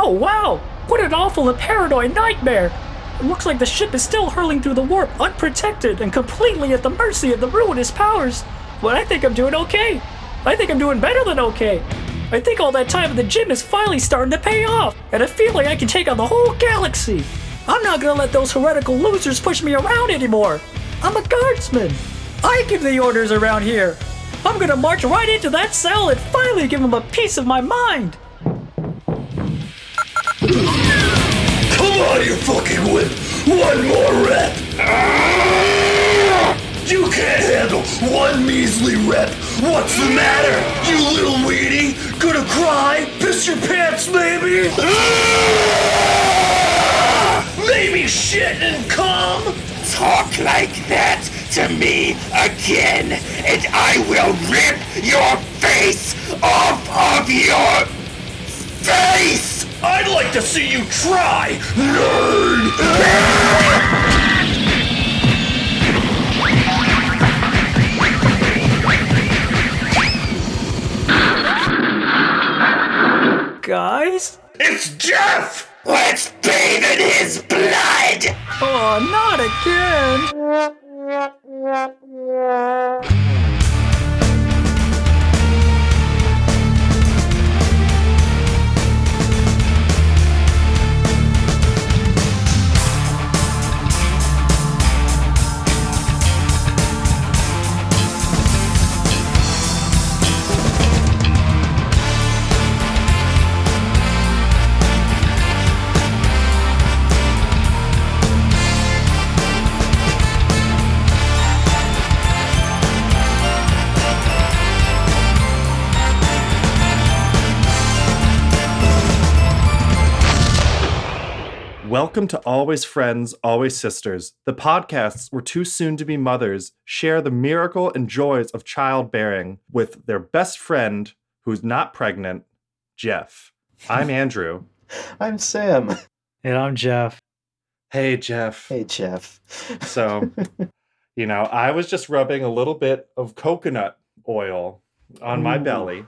Oh wow! What an awful and paranoid nightmare! It looks like the ship is still hurling through the warp, unprotected and completely at the mercy of the ruinous powers. But I think I'm doing okay. I think I'm doing better than okay. I think all that time in the gym is finally starting to pay off, and I feel like I can take on the whole galaxy. I'm not gonna let those heretical losers push me around anymore. I'm a guardsman. I give the orders around here. I'm gonna march right into that cell and finally give them a piece of my mind. Come on, you fucking whip! One more rep! You can't handle one measly rep! What's the matter, you little weenie? Gonna cry? Piss your pants, maybe? Maybe shit and come? Talk like that to me again, and I will rip your face off of your face! I'd like to see you try, nerd! Guys? It's Jeff! Let's bathe in his blood! Oh, not again! Welcome to Always Friends, Always Sisters, the podcasts where two soon to be mothers share the miracle and joys of childbearing with their best friend who's not pregnant, Jeff. I'm Andrew. I'm Sam. And I'm Jeff. Hey, Jeff. Hey, Jeff. So, you know, I was just rubbing a little bit of coconut oil on my belly.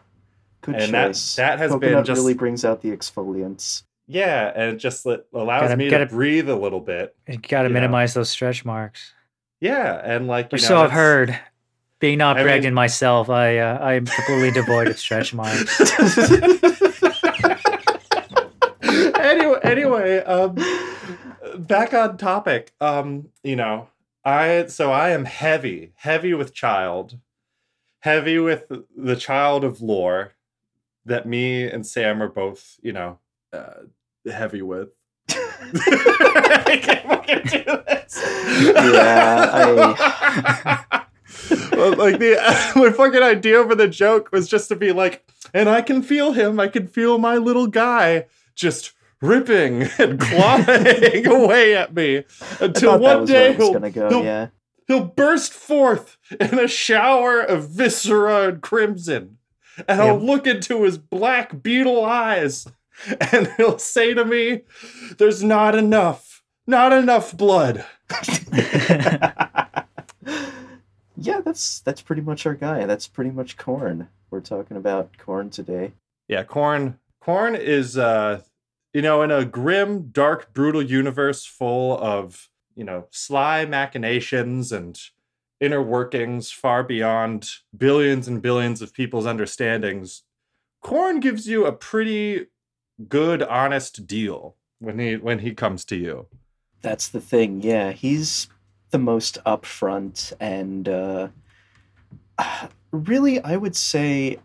Good And that- choice. that has been Coconut just- really brings out the exfoliants. Yeah, and it just allows Gotta- me gotta- to breathe a little bit. You You know. minimize those stretch marks. Yeah, and like, you know, so I've heard. Being not I mean- pregnant myself, I uh, I'm completely devoid of stretch marks. anyway, anyway, um, back on topic. Um, you know, I so I am heavy, heavy with child, heavy with the child of lore that me and Sam are both, you know, uh, heavy with. I can't fucking do this. Yeah, Well, like the my fucking idea for the joke was just to be like, and I can feel him. I can feel my little guy just ripping and clawing away at me until one day where it was he'll, gonna go. he'll, Yeah. he'll burst forth in a shower of viscera and crimson, and I'll look into his black beetle eyes, and he'll say to me, "There's not enough, not enough blood." yeah, that's that's pretty much our guy. That's pretty much Khorne. We're talking about Khorne today. Yeah, Khorne. Khorne is, uh, you know, in a grim, dark, brutal universe full of, you know, sly machinations and inner workings far beyond billions and billions of people's understandings. Khorne gives you a pretty good, honest deal when he when he comes to you. That's the thing. Yeah, he's the most upfront and uh, really, I would say,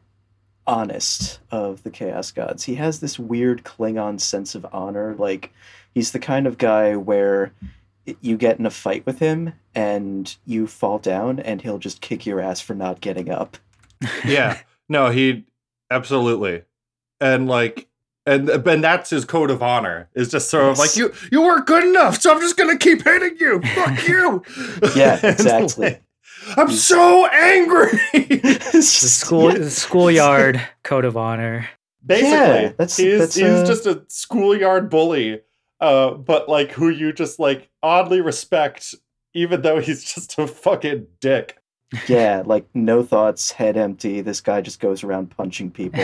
honest of the Chaos Gods. He has this weird Klingon sense of honor. Like, he's the kind of guy where you get in a fight with him and you fall down, and he'll just kick your ass for not getting up. yeah no he absolutely and like and and that's his code of honor is just sort of like you you weren't good enough so i'm just gonna keep hitting you fuck you Yeah, exactly. like, i'm so angry The school yeah. the schoolyard code of honor. basically Yeah, that's- he's, that's, he's uh, just a schoolyard bully uh but like who you just like oddly respect even though he's just a fucking dick yeah, like no thoughts, head empty. This guy just goes around punching people.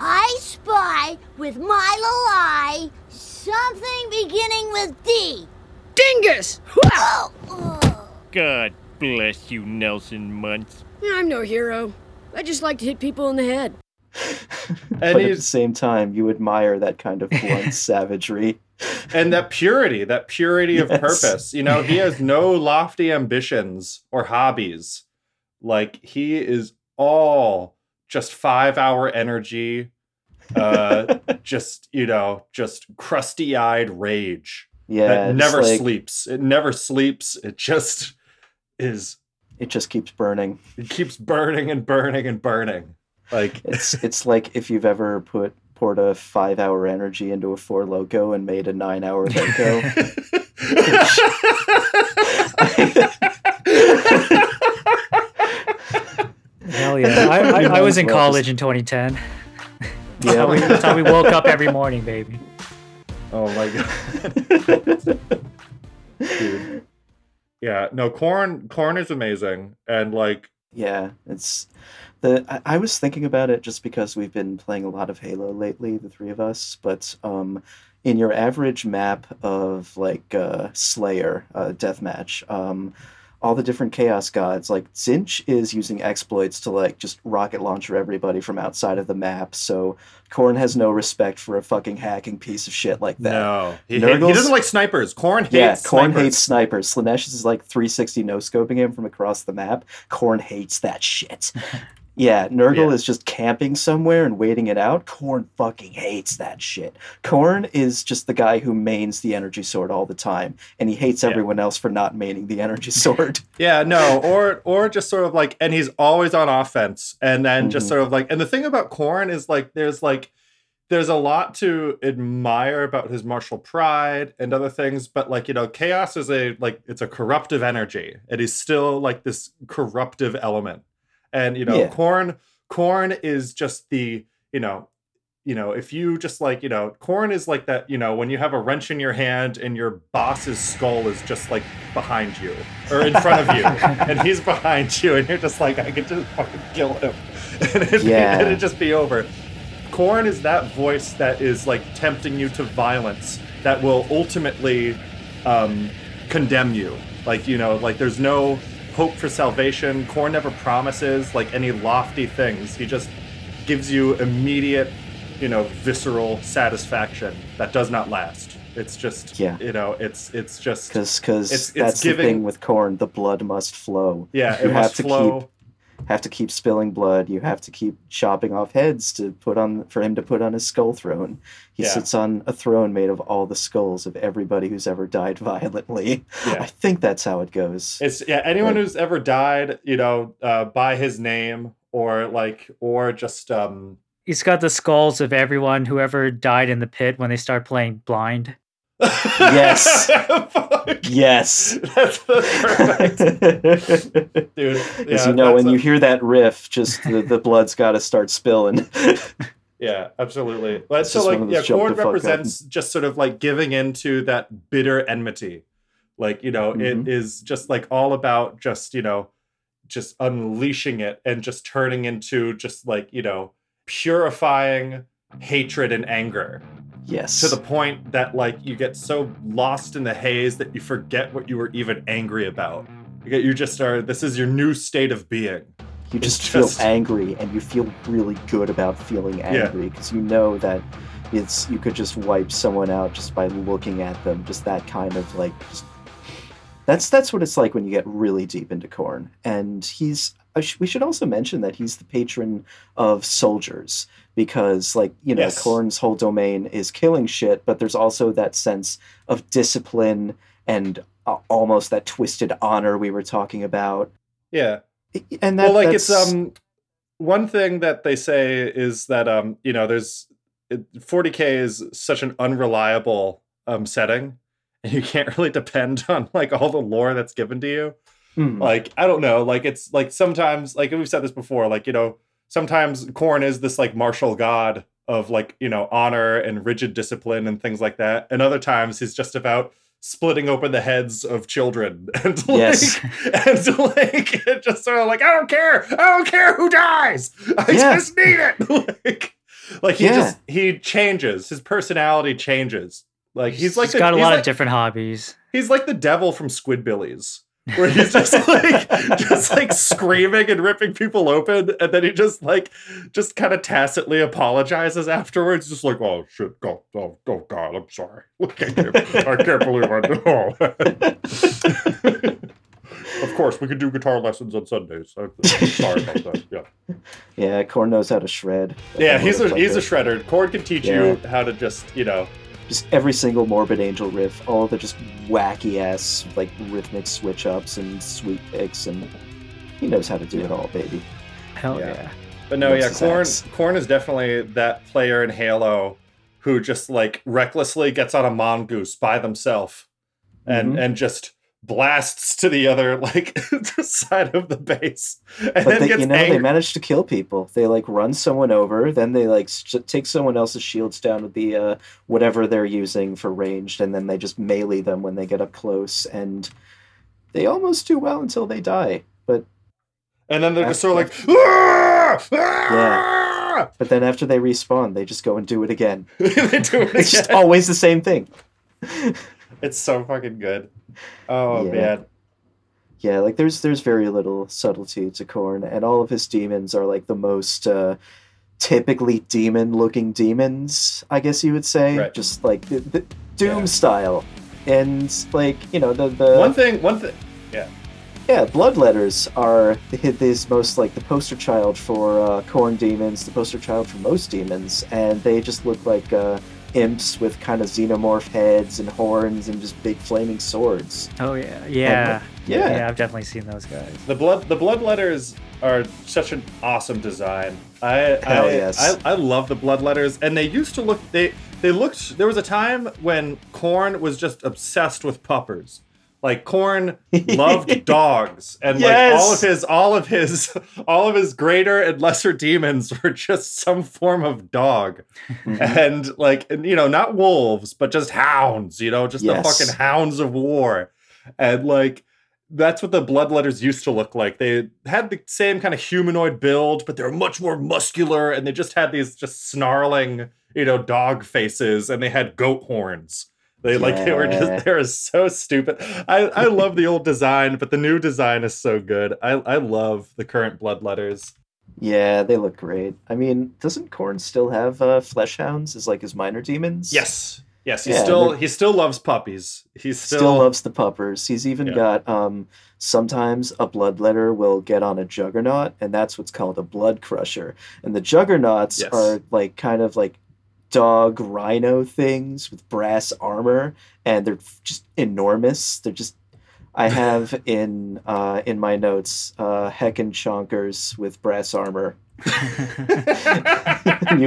I spy with my little eye something beginning with D. Dingus! Oh, oh. God bless you, Nelson Muntz. I'm no hero. I just like to hit people in the head. And but at the same time, you admire that kind of blunt savagery. and that purity, that purity of purpose. You know, he has no lofty ambitions or hobbies. Like he is all just five hour energy, uh, just you know, just crusty eyed rage Yeah, that never like- sleeps. It never sleeps. It just is. It just keeps burning. It keeps burning and burning and burning. Like It's it's like if you've ever put poured a five hour energy into a four loco and made a nine hour loco. Hell yeah! I, I, I was in college in 2010. That's, yeah, how we, that's how we woke up every morning, baby. Oh my god. Dude. Yeah, no, corn corn is amazing. And like Yeah, it's the. I, I was thinking about it just because we've been playing a lot of Halo lately, the three of us. But um, in your average map of like uh, Slayer uh, deathmatch, um, all the different Chaos gods, like Tzeentch is using exploits to like just rocket launcher everybody from outside of the map. So Khorne has no respect for a fucking hacking piece of shit like that. no. He, he doesn't like snipers. Khorne hates Yeah, Khorne snipers. hates snipers. Slaanesh is like 360 no scoping him from across the map. Khorne hates that shit. Yeah, Nurgle Yeah. is just camping somewhere and waiting it out. Khorne fucking hates that shit. Khorne is just the guy who mains the energy sword all the time, and he hates Yeah. everyone else for not maining the energy sword. Yeah, no, or or just sort of like, and he's always on offense, and then just Mhm. sort of like, and the thing about Khorne is like, there's like, there's a lot to admire about his martial pride and other things, but like you know, chaos is a like it's a corruptive energy, and he's still like this corruptive element, and you know, Yeah. Khorne Khorne is just the you know. You know, if you just like, you know, Khorne is like that, you know, when you have a wrench in your hand and your boss's skull is just like behind you or in front of you and he's behind you and you're just like i could just fucking kill him and it'd, Yeah. it'd just be over Khorne is that voice that is like tempting you to violence that will ultimately um, condemn you like you know like there's no hope for salvation Khorne never promises like any lofty things he just gives you immediate you know visceral satisfaction that does not last it's just Yeah. you know it's it's just Because because that's the thing with Khorne. The blood must flow. yeah you it have must to flow keep have to keep spilling blood. You have to keep chopping off heads to put on for him to put on his skull throne. He Yeah. sits on a throne made of all the skulls of everybody who's ever died violently. Yeah. I think that's how it goes. It's yeah. Anyone Right. who's ever died, you know, uh, by his name or like or just um. He's got the skulls of everyone who ever died in the pit when they start playing blind. Yes. Yes. That's, that's perfect, dude. As Yeah, you know, when a- you hear that riff, just the, the blood's got to start spilling. Yeah, absolutely. It's so like yeah, Khorne represents just sort of like giving into that bitter enmity. Like, you know, Mhm. it is just like all about just, you know, just unleashing it and just turning into just like, you know, purifying hatred and anger yes. to the point that like you get so lost in the haze that you forget what you were even angry about. You get you just are this is your new state of being. you it's just feel just- angry and you feel really good about feeling angry because you know that it's you could just wipe someone out just by looking at them just that kind of like just that's that's what it's like when you get really deep into Khorne and he's we should also mention that he's the patron of soldiers because like you know Yes. Khorne's whole domain is killing shit but there's also that sense of discipline and uh, almost that twisted honor we were talking about Yeah. and that, well like it's that's- um one thing that they say is that um you know there's it, 40k is such an unreliable um setting and you can't really depend on like all the lore that's given to you Hmm. like i don't know like it's like sometimes like we've said this before like you know sometimes Khorne is this like martial god of like you know honor and rigid discipline and things like that and other times he's just about splitting open the heads of children and like Yes. and like it just sort of like i don't care i don't care who dies i Yeah. just need it like Like he Yeah. just he changes. His personality changes. Like he's like He's the, got a lot like, of different hobbies. He's like the devil from Squidbillies. Where he's just like just like screaming and ripping people open, and then he just like just kind of tacitly apologizes afterwards, just like, oh shit, oh, oh, oh god, I'm sorry. I can't, I can't believe I did oh. Of course, we could do guitar lessons on Sundays. I'm sorry about that. Yeah. Yeah, Khorne knows how to shred. Yeah, he's a he's a Motherfucker. shredder. Khorne can teach you how to just, you know, just every single Morbid Angel riff, all the just wacky ass like rhythmic switch ups and sweet picks, and he knows how to do it all, baby. Hell Yeah. yeah. But no, yeah, his Khorne. Khorne is definitely that player in Halo who just like recklessly gets on a mongoose by themselves and Mhm. and just blasts to the other like the side of the base and But then they, you know, angry. they manage to kill people. They like run someone over, then they like take someone else's shields down with the uh, whatever they're using for ranged, and then they just melee them when they get up close, and they almost do well until they die. But and then they're just sort of like "Ah! Ah!" but then after they respawn, they just go and do it again. they do it It's just always the same thing. It's so fucking good. Oh Yeah. man. Yeah, like there's there's very little subtlety to Khorne, and all of his demons are like the most uh, typically demon-looking demons, I guess you would say, Right. just like the, the Doom Yeah. style, and like you know the the one thing one thing yeah yeah blood letters are his most like the poster child for uh, Khorne demons, the poster child for most demons, and they just look like uh, imps with kind of xenomorph heads and horns and just big flaming swords. Oh yeah. Yeah. Yeah. Yeah, I've definitely seen those guys. The blood the blood letters are such an awesome design. I Hell I, yes. I, I love the blood letters, and they used to look they they looked. There was a time when Khorne was just obsessed with puppers. Like Khorne loved dogs, and like all of his all of his all of his greater and lesser demons were just some form of dog, and like and, you know not wolves but just hounds. You know just Yes. the fucking hounds of war, and like that's what the bloodletters used to look like. They had the same kind of humanoid build, but they were much more muscular, and they just had these just snarling, you know, dog faces, and they had goat horns. They like they were just they were so stupid. I I love the old design, but the new design is so good. I I love the current blood letters. Yeah, they look great. I mean, doesn't Khorne still have uh, flesh hounds as like his minor demons? Yes, yes, he Yeah, still he still loves puppies. He still, Still, loves the puppers. He's even Yeah. got um sometimes a bloodletter will get on a juggernaut, and that's what's called a blood crusher. And the juggernauts Yes. are like kind of like dog rhino things with brass armor, and they're just enormous. They're just I have in uh, in my notes uh, heckin' chonkers with brass armor. you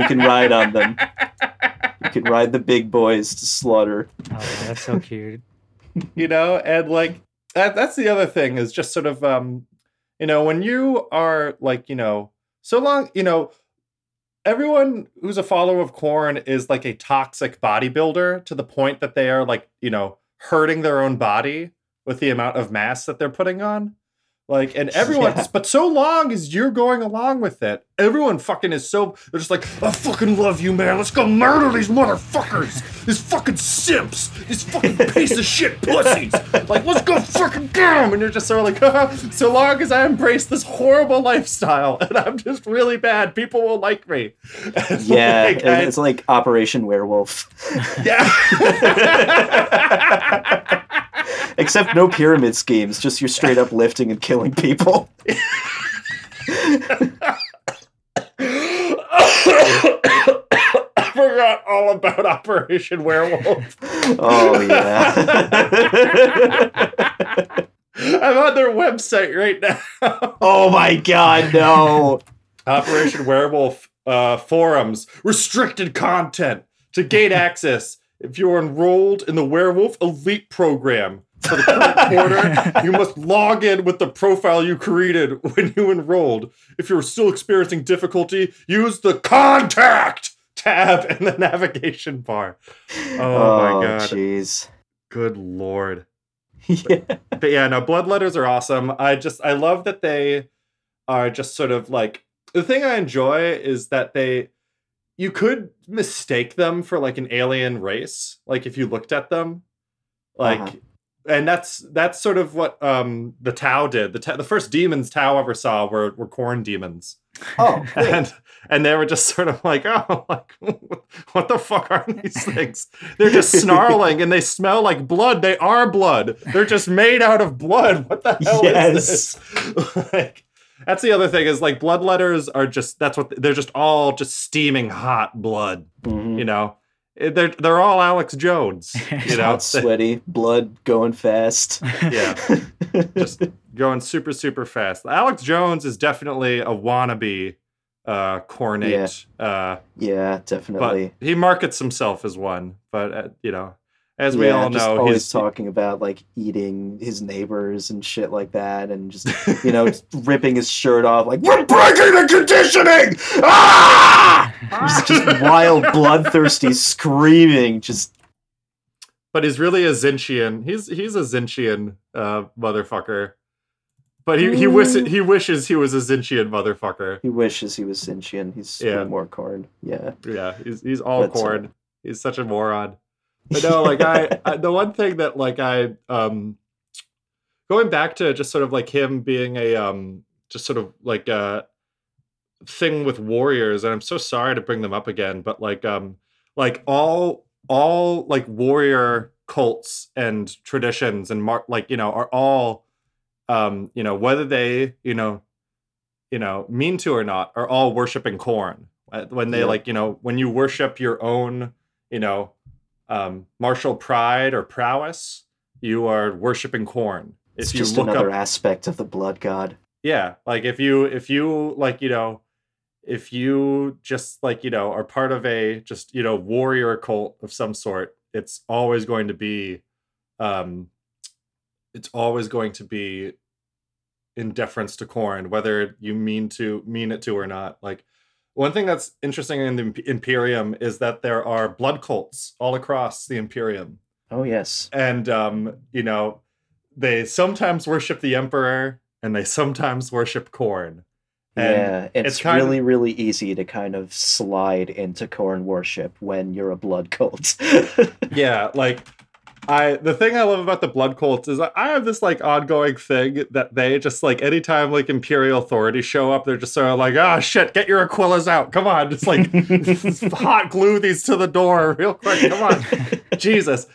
can ride on them. You can ride the big boys to slaughter. Oh, that's so cute. you know and like that that's the other thing is just sort of um you know when you are like you know so long you know everyone who's a follower of Khorne is like a toxic bodybuilder to the point that they are like you know hurting their own body with the amount of mass that they're putting on like and everyone Yeah. but so long as you're going along with it everyone fucking is so they're just like i fucking love you man let's go murder these motherfuckers these fucking simps these fucking piece of shit pussies like let's go fucking get 'em. and you're just sort of like "Haha, so long as i embrace this horrible lifestyle and i'm just really bad people will like me It's Yeah, like, it- I- it's like Operation Werewolf. yeah Except no pyramid schemes, just you're straight up lifting and killing people. I forgot all about Operation Werewolf. Oh yeah. I'm on their website right now. oh my god, no. Operation Werewolf uh, forums restricted content to gain access. If you're enrolled in the Werewolf Elite program for the current quarter, you must log in with the profile you created when you enrolled. If you're still experiencing difficulty, use the contact tab in the navigation bar. Oh, my god. jeez. Good lord. yeah. but yeah, no, blood letters are awesome. I just I love that they are just sort of like the thing I enjoy is that they you could mistake them for like an alien race, like if you looked at them, like. Uh-huh. And that's that's sort of what um, the Tau did. The, ta- the first demons Tau ever saw were were Khorne demons. Oh, and and they were just sort of like, oh, like what the fuck are these things? They're just snarling and they smell like blood. They are blood. They're just made out of blood. What the hell Yes. is this? like, that's the other thing is like bloodletters are just that's what they're just all just steaming hot blood. Mhm. You know, they're they're all Alex Jones. You know, hot, sweaty, blood going fast. yeah, just going super super fast. Alex Jones is definitely a wannabe uh Khornate uh yeah, but definitely. he markets himself as one but uh, you know as we yeah, all just know always he's talking about like eating his neighbors and shit like that, and just you know ripping his shirt off, like we're breaking the conditioning. Ah! just, just wild, bloodthirsty screaming. Just but he's really a Tzeentchian he's he's a Tzeentchian uh motherfucker but he he wishes he wishes he was a Tzeentchian motherfucker he wishes he was sentient. He's Yeah. more Khorne. Yeah. yeah he's he's all But, uh, Khorne he's such a moron but no like I, I the one thing that like i um going back to just sort of like him being a um just sort of like a thing with warriors and i'm so sorry to bring them up again but like um like all all like warrior cults and traditions and mar- like you know are all um you know whether they you know you know mean to or not are all worshiping Khorne Uh, when they Yeah. like you know when you worship your own you know um martial pride or prowess you are worshiping Khorne It's if you just another up aspect of the blood god. yeah like if you if you like you know if you just like you know are part of a just you know warrior cult of some sort it's always going to be um it's always going to be in deference to Khorne whether you mean to mean it to or not like one thing that's interesting in the imperium is that there are blood cults all across the imperium Oh yes. and um you know they sometimes worship the emperor and they sometimes worship Khorne And yeah, it's, it's kind of- really, really easy to kind of slide into Khorne worship when you're a blood cult. yeah like i the thing i love about the blood cults is i have this like ongoing thing that they just like anytime like imperial authorities show up they're just sort of like oh shit get your Aquilas out come on just like hot glue these to the door real quick come on jesus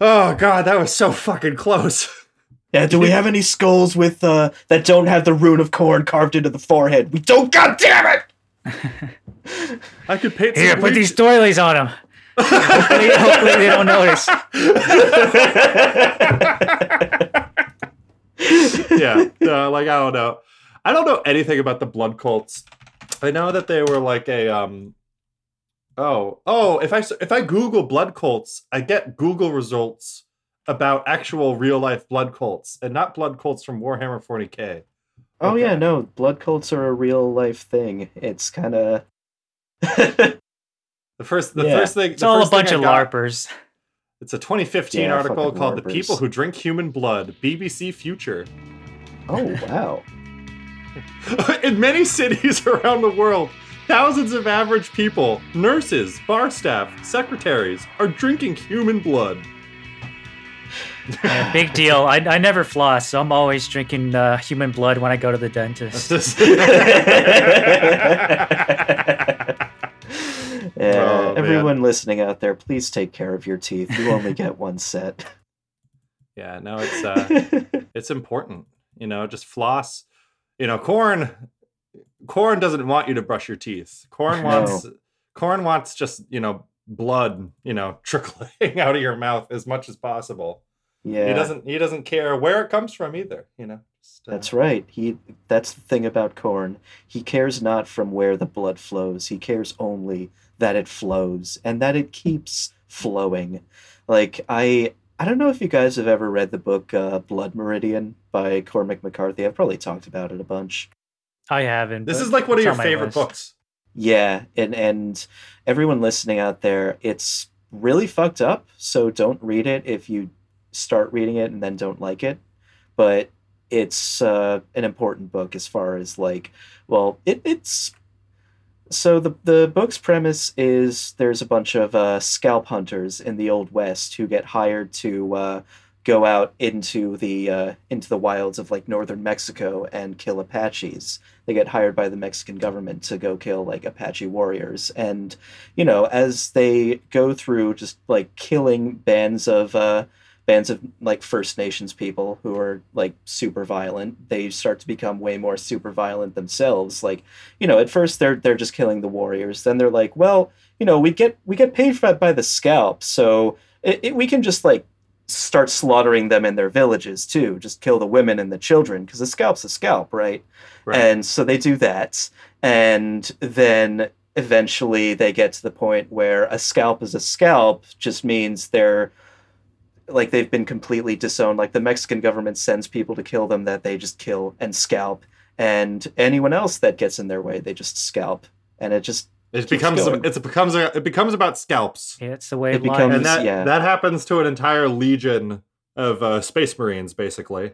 oh god that was so fucking close yeah, do we have any skulls with uh that don't have the rune of Khorne carved into the forehead? We don't. God damn it! i could paint Here, some put these doilies on them. Hopefully, hopefully they don't notice. yeah, uh, like I don't know. I don't know anything about the blood cults. I know that they were like a um. Oh, oh! If I if I Google blood cults, I get Google results about actual real life blood cults and not blood cults from Warhammer 40k. Oh Okay. yeah, no, blood cults are a real life thing. It's kind of The first, the Yeah. first thing, It's all a bunch of LARPers. It's a 2015 Yeah, article fucking called "The People Who Drink Human Blood." BBC Future. oh wow. In many cities around the world, thousands of average people, nurses, bar staff, secretaries, are drinking human blood. Yeah, big deal. I, I never floss, so I'm always drinking uh, human blood when I go to the dentist. Oh, man. everyone listening out there, please take care of your teeth. You only get one set. yeah, no, it's uh, it's important. You know, just floss. You know, Khorne. Khorne doesn't want you to brush your teeth. Khorne No. wants. Khorne wants just you know blood. You know, trickling out of your mouth as much as possible. yeah, He doesn't. He doesn't care where it comes from either. You know. Just, uh, That's right. He that's the thing about Khorne. He cares not from where the blood flows. He cares only that it flows and that it keeps flowing. Like I I don't know if you guys have ever read the book uh, Blood Meridian by Cormac McCarthy. I've probably talked about it a bunch. I haven't. This is like one of your on favorite list. books. Yeah, and and everyone listening out there, it's really fucked up. So don't read it if you start reading it and then don't like it. But it's uh, an important book as far as like, well, it, it's So the the book's premise is there's a bunch of uh, scalp hunters in the old west who get hired to uh, go out into the uh, into the wilds of like northern Mexico and kill Apaches. They get hired by the Mexican government to go kill like Apache warriors, and you know as they go through just like killing bands of uh, bands of like First Nations people who are like super violent, they start to become way more super violent themselves. Like, you know, at first they're they're just killing the warriors. Then they're like, well, you know, we get we get paid for that by the scalp, so it, it, we can just like start slaughtering them in their villages too. Just kill the women and the children because a scalp's a scalp, right? Right. And so they do that, and then eventually they get to the point where a scalp is a scalp just means they're like they've been completely disowned. Like the Mexican government sends people to kill them that they just kill and scalp, and anyone else that gets in their way, they just scalp, and it just It Keeps becomes going. it becomes a, it becomes about scalps, Yeah, it's the way It of life. becomes- and that yeah. that happens to an entire legion of uh, space marines, basically.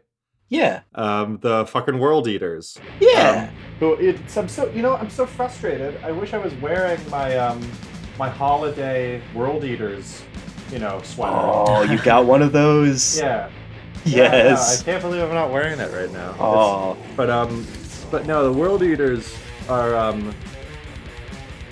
yeah, Um, the fucking world eaters. yeah. Who it's I'm so you know I'm so frustrated. I wish I was wearing my um my holiday world eaters, you know, sweater. oh, you got one of those. Yeah. Yeah, I. Yes. I can't believe I'm not wearing it right now. It's- Oh, But um, but no, the World Eaters are um,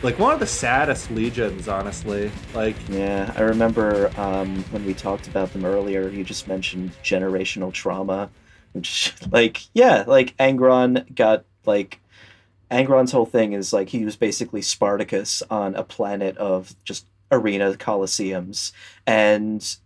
like one of the saddest legions, honestly. Like, yeah. I remember um, when we talked about them earlier. You just mentioned generational trauma, which, like, yeah, like Angron got like Angron's whole thing is like he was basically Spartacus on a planet of just arena coliseums, and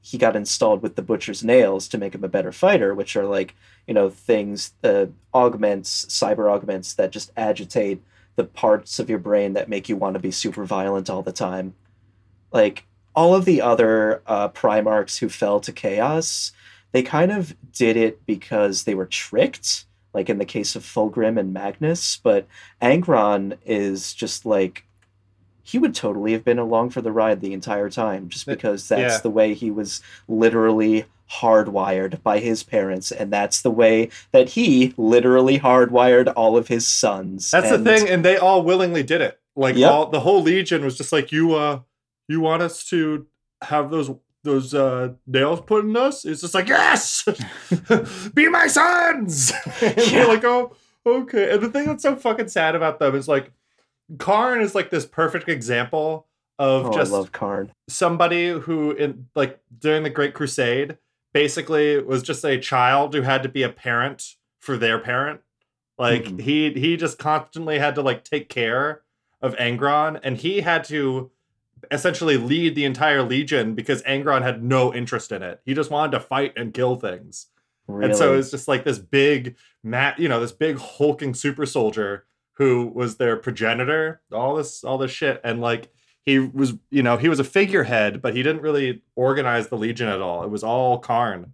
he got installed with the butcher's nails to make him a better fighter, which are like you know things uh, augments, cyber augments that just agitate the parts of your brain that make you want to be super violent all the time. Like all of the other uh, Primarchs who fell to chaos, they kind of did it because they were tricked, like in the case of Fulgrim and Magnus. But Angron is just like he would totally have been along for the ride the entire time, just because that's yeah. the way he was literally hardwired by his parents, and that's the way that he literally hardwired all of his sons. that's And- the thing, and they all willingly did it. Like, Yep. all the whole legion was just like, you uh, you want us to have those those uh nails put in us? It's just like, yes, be my sons. and Yeah. you're like, oh, okay. And the thing that's so fucking sad about them is like, Khârn is like this perfect example of Oh, just I love Khârn. somebody who in like during the great crusade basically was just a child who had to be a parent for their parent like Mhm. he he just constantly had to like take care of angron and he had to essentially lead the entire legion because angron had no interest in it he just wanted to fight and kill things Really. and so it's just like this big mat, you know, this big hulking super soldier who was their progenitor, all this, all this shit. And like he was, you know, he was a figurehead, but he didn't really organize the Legion at all. It was all Khârn.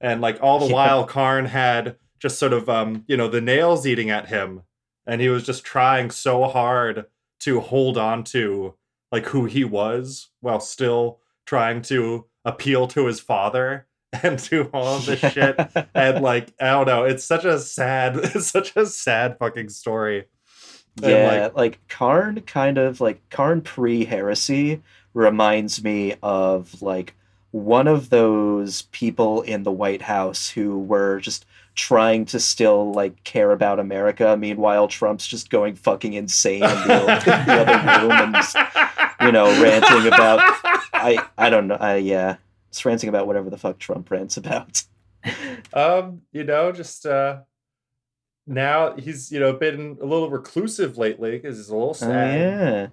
And like all the Yeah. while Khârn had just sort of um, you know, the nails eating at him. And he was just trying so hard to hold on to like who he was while still trying to appeal to his father and do all of this shit and like I don't know, it's such a sad, such a sad fucking story. Yeah, like, like, Khârn kind of like Khârn pre heresy reminds me of like one of those people in the White House who were just trying to still like care about America. Meanwhile, Trump's just going fucking insane in the, the other room and just, you know, ranting about I I don't know. I yeah, just ranting about whatever the fuck Trump rants about. um, you know, just uh now he's you know been a little reclusive lately because he's a little Oh sad. yeah.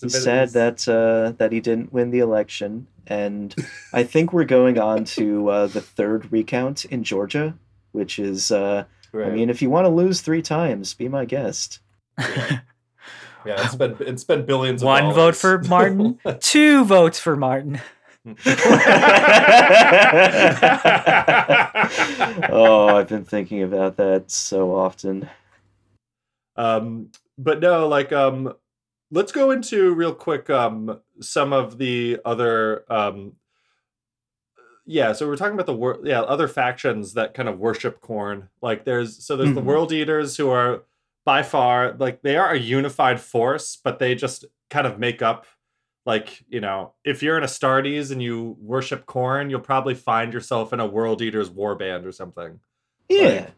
He's a He's sad that uh, that he didn't win the election, and I think we're going on to uh, the third recount in Georgia, which is, uh, I mean, if you want to lose three times, be my guest. yeah, it's been it's been billions. Of One vote for Martin, two votes for Martin. oh, I've been thinking about that so often. um but no like um let's go into real quick um some of the other um yeah so we're talking about the wor- yeah other factions that kind of worship corn like there's so there's the Mhm. world eaters who are by far like they are a unified force, but they just kind of make up like you know if you're in Astartes and you worship Khorne, you'll probably find yourself in a World Eaters warband or something. Yeah.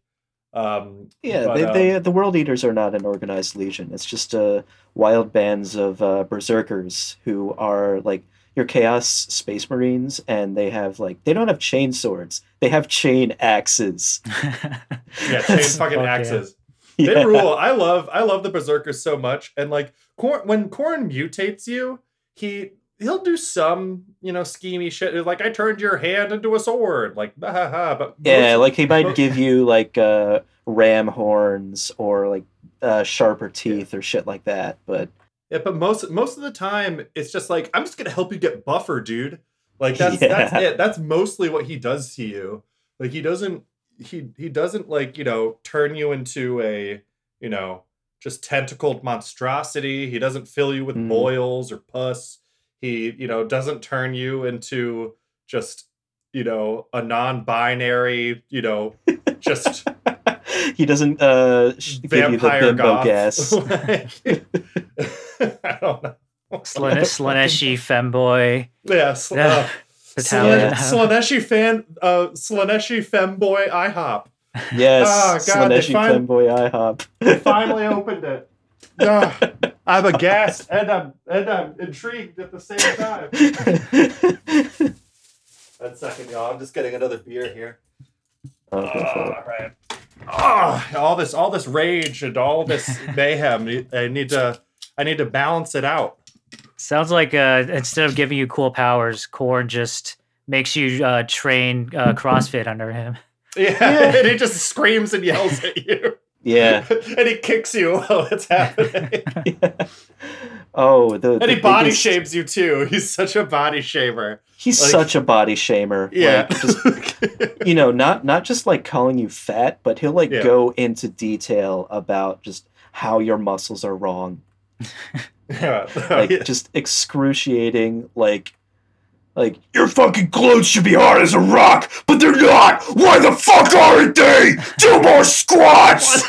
Um, Yeah, but, they, um, they the World Eaters are not an organized legion. It's just uh, wild bands of uh, berserkers who are like your chaos space marines, and they have like they don't have chain swords. They have chain axes. yeah, chain fucking Fuck axes. Yeah. They rule. I love I love the berserkers so much. And like Khorne when Khorne mutates you, he he'll do some, you know, schemy shit. Like I turned your hand into a sword. Like ha ha ha. But Yeah, most- like he might mo- give you like uh, ram horns or like uh, sharper teeth or shit like that. But Yeah, but most most of the time it's just like I'm just gonna help you get buffer, dude. Like that's Yeah. that's it. That's mostly what he does to you. Like he doesn't he he doesn't like, you know, turn you into a, you know, just tentacled monstrosity. He doesn't fill you with Mhm. boils or pus. He, you know, doesn't turn you into just, you know, a non-binary, you know, just he doesn't uh, sh- give you the vampire bimbo goth. gas. Like, I don't know. Slane- Slaaneshi femboy. Yeah, sl- uh, Slaaneshi fan, uh, Slaaneshi femboy IHOP. Yes, Oh, God, they Slaaneshi fin- femboy IHOP. They finally opened it. Ah, I'm aghast and I'm and I'm intrigued at the same time. One second, y'all. I'm just getting another beer here. Oh, go. All right. Ah, all this, all this rage and all this mayhem. I need to, I need to balance it out. Sounds like uh, instead of giving you cool powers, Khorne just makes you uh, train uh, CrossFit under him. Yeah, and he just screams and yells at you. Yeah. and he kicks you while it's happening. Oh, the, and the he body shames you too. He's such a body shamer. He's like- such a body shamer. Yeah. Like, just, you know, not not just like calling you fat, but he'll like Yeah. go into detail about just how your muscles are wrong. yeah. Oh, like Yeah. just excruciating like like Your fucking clothes should be hard as a rock, but they're not! Why the fuck aren't they? Do more squats!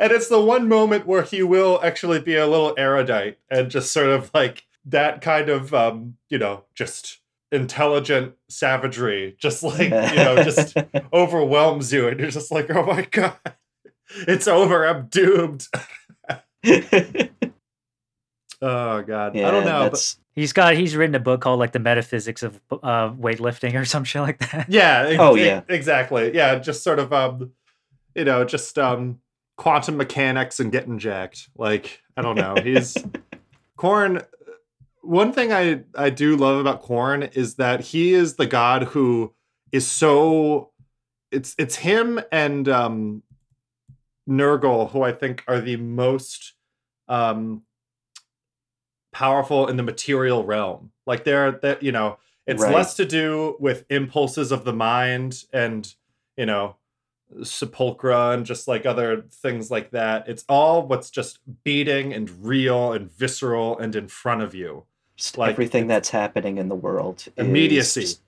and it's the one moment where he will actually be a little erudite and just sort of like that kind of um, you know, just intelligent savagery, just like, you know, just overwhelms you and you're just like, oh my god. It's over. I'm doomed. Oh god. I don't know. But He's got he's written a book called like the metaphysics of uh, weightlifting or some shit like that. yeah. ex- Oh, yeah. Exactly. Yeah. Just sort of um, you know, just um, quantum mechanics and getting jacked. Like I don't know. He's Khorne. One thing I I do love about Khorne is that he is the god who is so. It's it's him and um, Nurgle who I think are the most um powerful in the material realm. Like they're that you know, it's Right. less to do with impulses of the mind and you know sepulchra and just like other things like that. It's all what's just beating and real and visceral and in front of you. like, everything that's happening in the world is Immediacy. just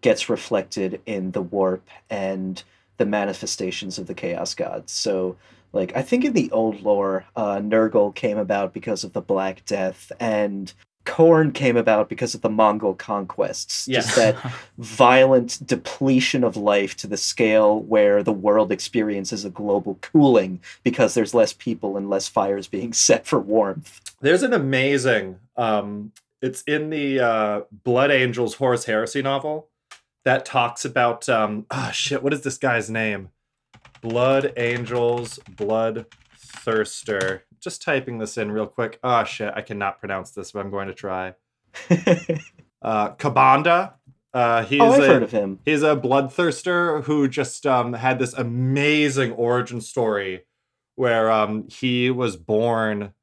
gets reflected in the warp and the manifestations of the chaos gods. So like I think in the old lore, uh, Nurgle came about because of the Black Death and Khorne came about because of the Mongol conquests. Just that violent depletion of life to the scale where the world experiences a global cooling because there's less people and less fires being set for warmth. There's an amazing um it's in the uh Blood Angels Horus Heresy novel that talks about um ah shit, what is this guy's name? Blood Angels Blood Thirster. Just typing this in real quick. Ah shit, I cannot pronounce this, but I'm going to try. Uh Ka'Bandha. Uh he's oh, I've a, heard of him. He's a bloodthirster who just um, had this amazing origin story where um, he was born.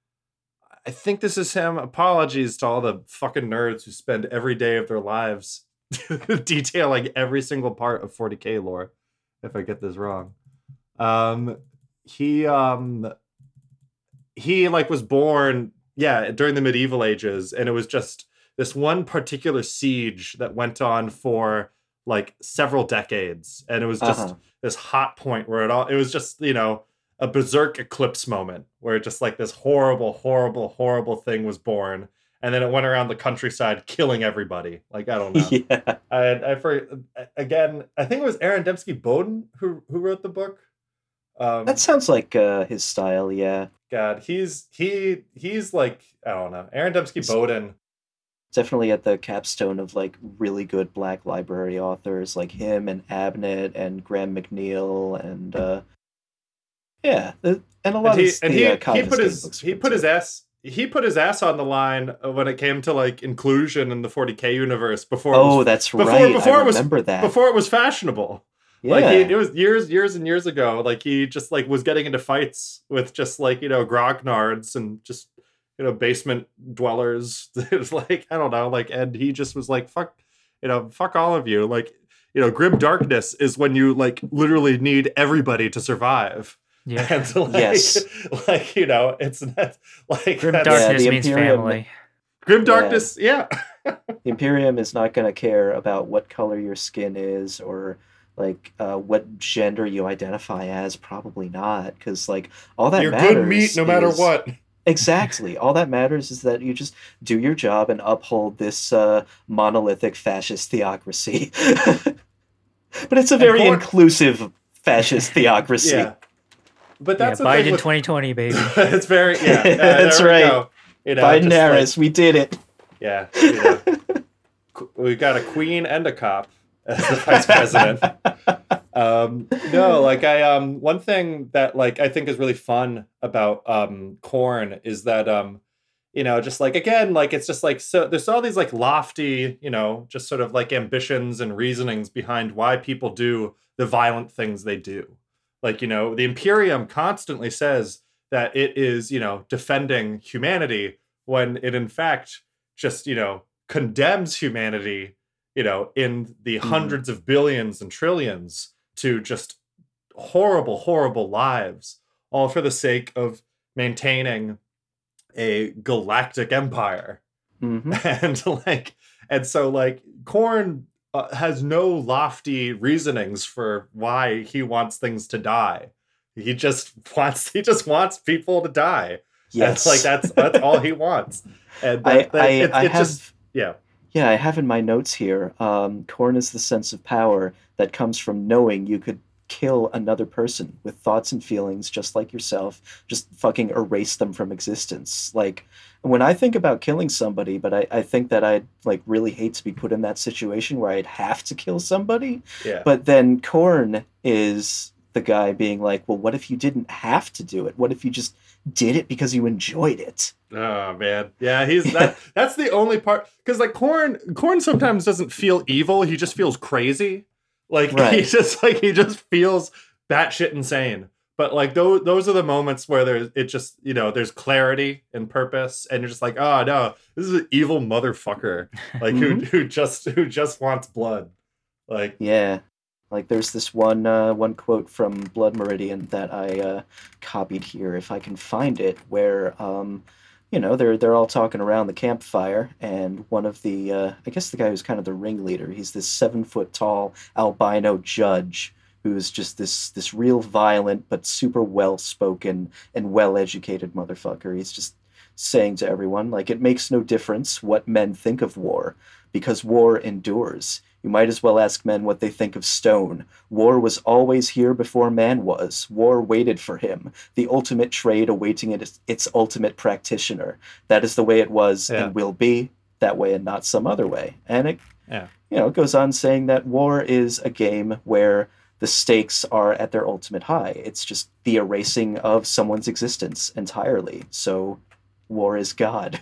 I think this is him. Apologies to all the fucking nerds who spend every day of their lives detailing every single part of 40k lore. If I get this wrong, um, he um, he like was born yeah during the medieval ages, and it was just this one particular siege that went on for like several decades and it was just Uh-huh. this hot point where it all it was just you know a berserk eclipse moment where just like this horrible, horrible, horrible thing was born, and then it went around the countryside killing everybody. Like I don't know. yeah. I, I for again, I think it was Aaron Dembski Bowden who who wrote the book. Um, That sounds like uh, his style, yeah. God, he's he he's like I don't know. Aaron Dembski-Bowden. Definitely at the capstone of like really good Black Library authors like him and Abnett and Graham McNeill and uh, yeah, and a lot And he of and the, he, uh, he put his he put his ass he put his ass on the line when it came to like inclusion in the 40k universe before Oh, was, that's before- right. before I it was- remember that. before it was fashionable. Yeah. Like he, it was years, years and years ago. Like he just like was getting into fights with just like you know grognards and just you know basement dwellers. it was like I don't know. Like and he just was like fuck, you know, fuck all of you. Like you know, grim darkness is when you like literally need everybody to survive. Yeah. And to, like, Yes. like you know, it's not like Grim that's- darkness the means Imperium- family. Grim Yeah. darkness, yeah. the Imperium is not going to care about what color your skin is or like uh, what gender you identify as. Probably not, because like all that You're matters good meat no matter is- what. Exactly. All that matters is that you just do your job and uphold this uh, monolithic fascist theocracy. but it's a very Khorne- inclusive fascist theocracy. Yeah. But that's the thing Biden with- 2020, baby. it's very yeah. uh, That's right. go. You know, Biden just like- we did it. yeah. You know, we got a queen and a cop as the vice president. um, no, like I um one thing that like I think is really fun about um Khorne is that um you know just like again like it's just like so there's all these like lofty you know just sort of like ambitions and reasonings behind why people do the violent things they do like you know the imperium constantly says that it is you know defending humanity when it in fact just you know condemns humanity you know in the Mhm. hundreds of billions and trillions to just horrible horrible lives all for the sake of maintaining a galactic empire. Hmm and like and so like Khorne uh, has no lofty reasonings for why he wants things to die. He just wants he just wants people to die. Yes. and like that's that's all he wants. And I, that, that- I, it, I it have just yeah Yeah, I have in my notes here. Um, Khorne is the sense of power that comes from knowing you could kill another person with thoughts and feelings just like yourself, just fucking erase them from existence. Like when I think about killing somebody, but I, I think that I'd like really hate to be put in that situation where I'd have to kill somebody. yeah But then Khorne is the guy being like, well, what if you didn't have to do it? What if you just did it because you enjoyed it? Oh man, yeah, he's that. that's the only part because like Khorne, Khorne sometimes doesn't feel evil. He just feels crazy. Like he Right. just like he just feels batshit insane. But like those those are the moments where there's it just you know there's clarity and purpose, and you're just like, oh no, this is an evil motherfucker, like who mm-hmm. who just who just wants blood. Like Yeah. Like there's this one uh, one quote from Blood Meridian that I uh, copied here, if I can find it, where um, you know they're they're all talking around the campfire, and one of the uh, I guess the guy who's kind of the ringleader, he's this seven foot tall albino judge who's just this this real violent but super well spoken and well educated motherfucker. He's just saying to everyone like it makes no difference what men think of war because war endures. You might as well ask men what they think of stone. War was always here before man was. War waited for him, the ultimate trade awaiting its, its ultimate practitioner. That is the way it was Yeah. and will be that way and not some other way. And it, Yeah. you know, it goes on saying that war is a game where the stakes are at their ultimate high. It's just the erasing of someone's existence entirely. So, war is God.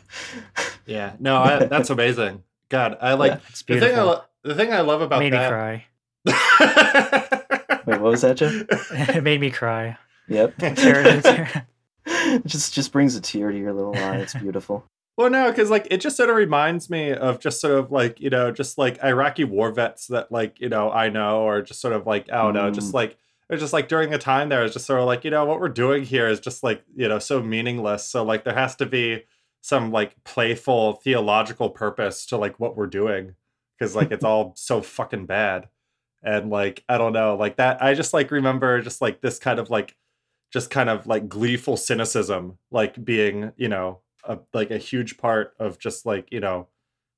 yeah, no, I, that's amazing. God, I like It's the thing. I beautiful. lo- the thing I love about Made me cry. Wait, what was that, Jeff? it made me cry. Yep. Tear- tear- It just just brings a tear to your little eye. It's beautiful. Well, no, because like it just sort of reminds me of just sort of like you know just like Iraqi war vets that like you know I know or just sort of like I don't know, just Mm. like it's just like during the time there, it's just sort of like you know what we're doing here is just like you know so meaningless. So like there has to be some like playful theological purpose to like what we're doing because like it's all so fucking bad and like I don't know like that. I just like remember just like this kind of like just kind of like gleeful cynicism, like being you know a, like a huge part of just like you know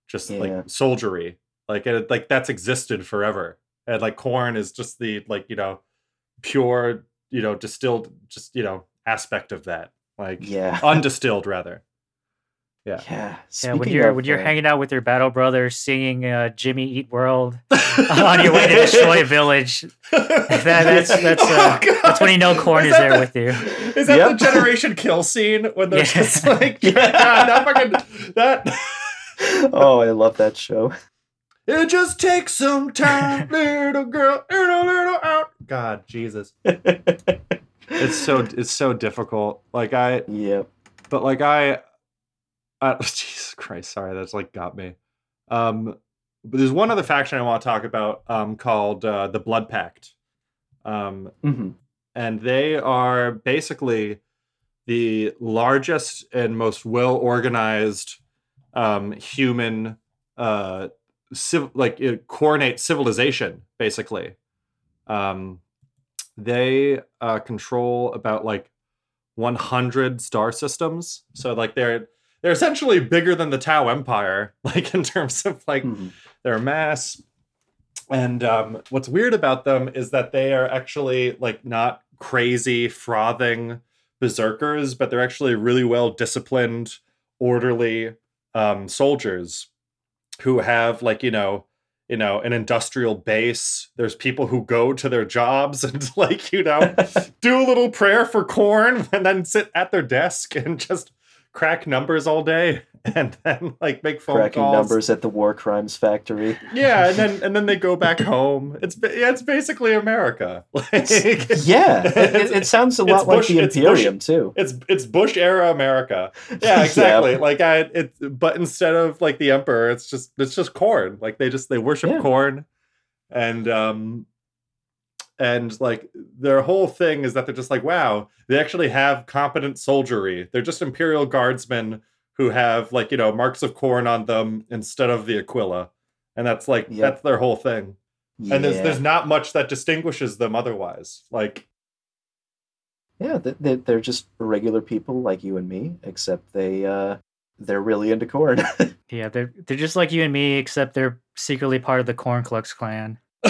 just Yeah. like soldiery, like it, like that's existed forever, and like Khorne is just the like you know pure you know distilled just you know aspect of that, like Yeah. undistilled rather. Yeah. Yeah. Yeah, when you're of, when you're uh, hanging out with your battle brothers, singing uh, "Jimmy Eat World" on your way to destroy a village, that, that's that's uh, Oh, that's when you know Khorne Is is, there the- with you. Is that Yep. the generation kill scene when they're Yeah. just like, God, that fucking that? oh, I love that show. It just takes some time, little girl, little little out. God, Jesus, it's so it's so difficult. Like I, Yep. but like I, uh, Jesus Christ, sorry, that's like got me. Um, but there's one other faction I want to talk about, um, called uh, the Blood Pact. Um, hmm and they are basically the largest and most well organized um, human uh, civ- like uh, coordinate civilization basically um, they uh, control about like 100 star systems so like they're they're essentially bigger than the tau empire like in terms of like Mhm. their mass and um, what's weird about them is that they are actually like not crazy frothing berserkers but they're actually really well disciplined orderly um, soldiers who have like you know you know an industrial base there's people who go to their jobs and like you know do a little prayer for Khorne and then sit at their desk and just crack numbers all day and then like make phone Cracking calls numbers at the war crimes factory. yeah, and then and then they go back home. It's yeah, it's basically America. Like, Yeah, it, it, sounds a lot like Bush- the it's Bush- too. it's it's Bush era America. Yeah, exactly. Like I it but instead of like the emperor, it's just it's just Khorne. Like they just they worship Yeah. Khorne and um and like their whole thing is that they're just like wow, they actually have competent soldiery. They're just imperial guardsmen who have like, you know, marks of Khorne on them instead of the Aquila. And that's like Yep. that's their whole thing. And there's there's not much that distinguishes them otherwise. Like Yeah, they- they, they're just regular people like you and me, except they uh, they're really into Khorne. Yeah, they're they're just like you and me, except they're secretly part of the Khorne Klux Klan.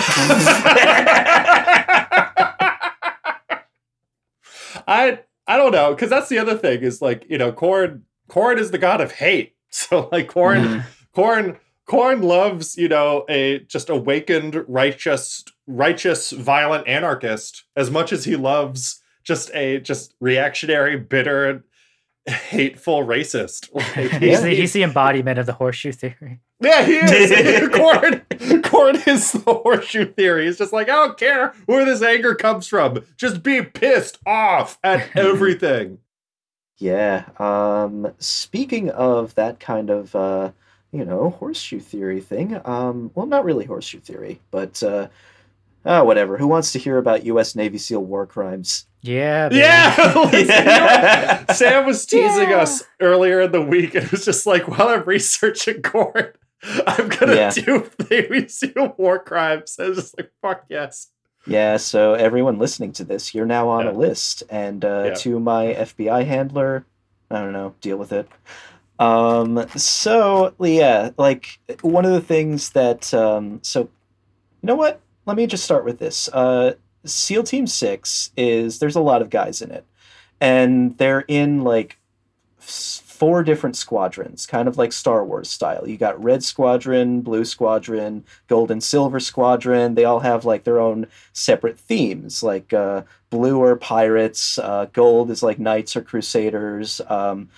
I I don't know because that's the other thing is like you know Khorne Khorne is the god of hate. So like Khorne Khorne mm-hmm. Khorne loves you know a just awakened righteous righteous violent anarchist as much as he loves just a just reactionary bitter hateful racist Like, He's, he- the, he's the embodiment of the horseshoe theory. yeah, he is. Khorne, Khorne is the horseshoe theory. He's just like, I don't care where this anger comes from. Just be pissed off at everything. yeah. Um, speaking of that kind of uh, you know horseshoe theory thing, um, well, not really horseshoe theory, but uh, ah, whatever. Who wants to hear about U.S. Navy SEAL war crimes? Yeah. baby. Yeah. Yeah. Sam was teasing Yeah. us earlier in the week and it was just like, while I'm researching Khorne, I'm gonna Yeah. do Navy SEAL war crimes. I was just like, fuck yes. Yeah, so everyone listening to this, you're now on Yeah. a list, and uh, Yeah. to my FBI handler, I don't know, deal with it. Um, so yeah, like one of the things that, um, so you know what? Let me just start with this. Uh, SEAL Team Six is there's a lot of guys in it, and they're in like four different squadrons, kind of like Star Wars style. You got Red Squadron, Blue Squadron, Gold and Silver Squadron. They all have like their own separate themes. Like uh, blue are pirates, uh, gold is like knights or crusaders. Um,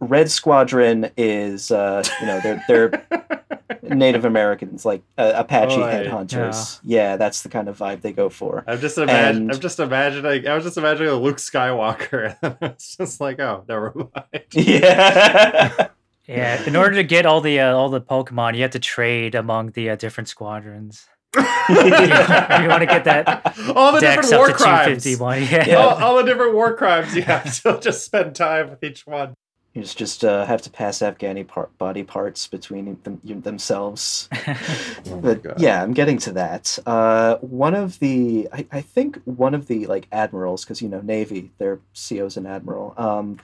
Red Squadron is uh, you know they're they're Native Americans, like uh, Apache Oh, I- headhunters. Yeah. that's the kind of vibe they go for. I'm just imagining. I'm just imagining. I was just imagining a Luke Skywalker. And it's just like, oh, never mind. Yeah. Yeah. In order to get all the uh, all the Pokemon, you have to trade among the uh, different squadrons. you want to get that all the Dex different war crimes. Yeah. Yeah. All, all the different war crimes. You have to just spend time with each one. You just just uh, have to pass Afghani par- body parts between them, themselves. but God. yeah, I'm getting to that. Uh, one of the, I, I think one of the like admirals, because you know Navy, their CO's an admiral. Um,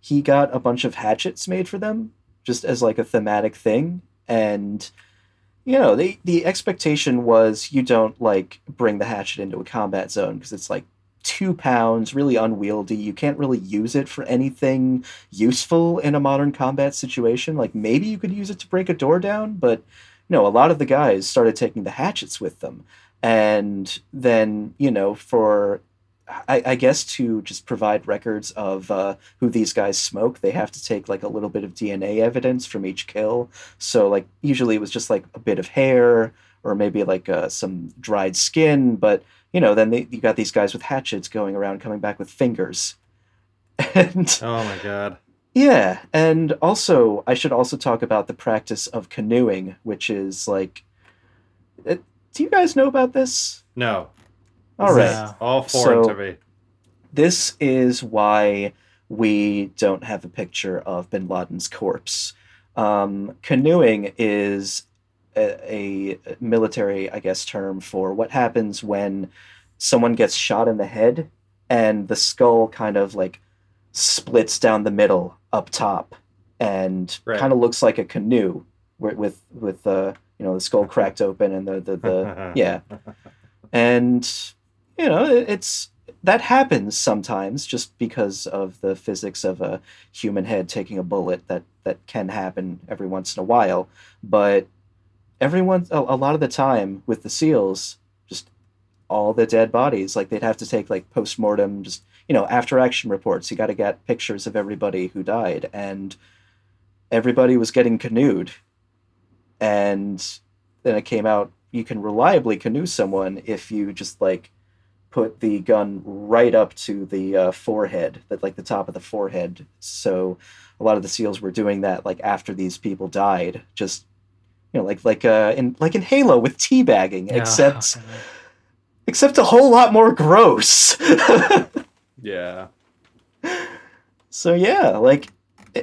he got a bunch of hatchets made for them, just as like a thematic thing, and you know the the expectation was you don't like bring the hatchet into a combat zone because it's like two pounds, really unwieldy. You can't really use it for anything useful in a modern combat situation. Like maybe you could use it to break a door down, but no, a lot of the guys started taking the hatchets with them. And then, you know, for I, I guess to just provide records of uh, who these guys smoke, they have to take like a little bit of DNA evidence from each kill. So like usually it was just like a bit of hair or maybe like uh, some dried skin, but you know then they, you got these guys with hatchets going around coming back with fingers. And Oh my god. yeah, and also I should also talk about the practice of canoeing, which is like, uh, do you guys know about this? No. All right. Is All foreign So- to me. this is why we don't have a picture of Bin Laden's corpse. Um, canoeing is a, a military, I guess, term for what happens when someone gets shot in the head and the skull kind of like splits down the middle up top and Right. kind of looks like a canoe with with, with uh, you know the skull cracked open and the the, the yeah and you know it's that happens sometimes just because of the physics of a human head taking a bullet that that can happen every once in a while but everyone a, a lot of the time with the seals just all the dead bodies like they'd have to take like post-mortem just you know after action reports. You got to get pictures of everybody who died and everybody was getting canoed. And then it came out you can reliably canoe someone if you just like put the gun right up to the uh, forehead that like the top of the forehead. So a lot of the seals were doing that like after these people died just you know like like uh in like in halo with teabagging Yeah. except except a whole lot more gross Yeah. So yeah, like,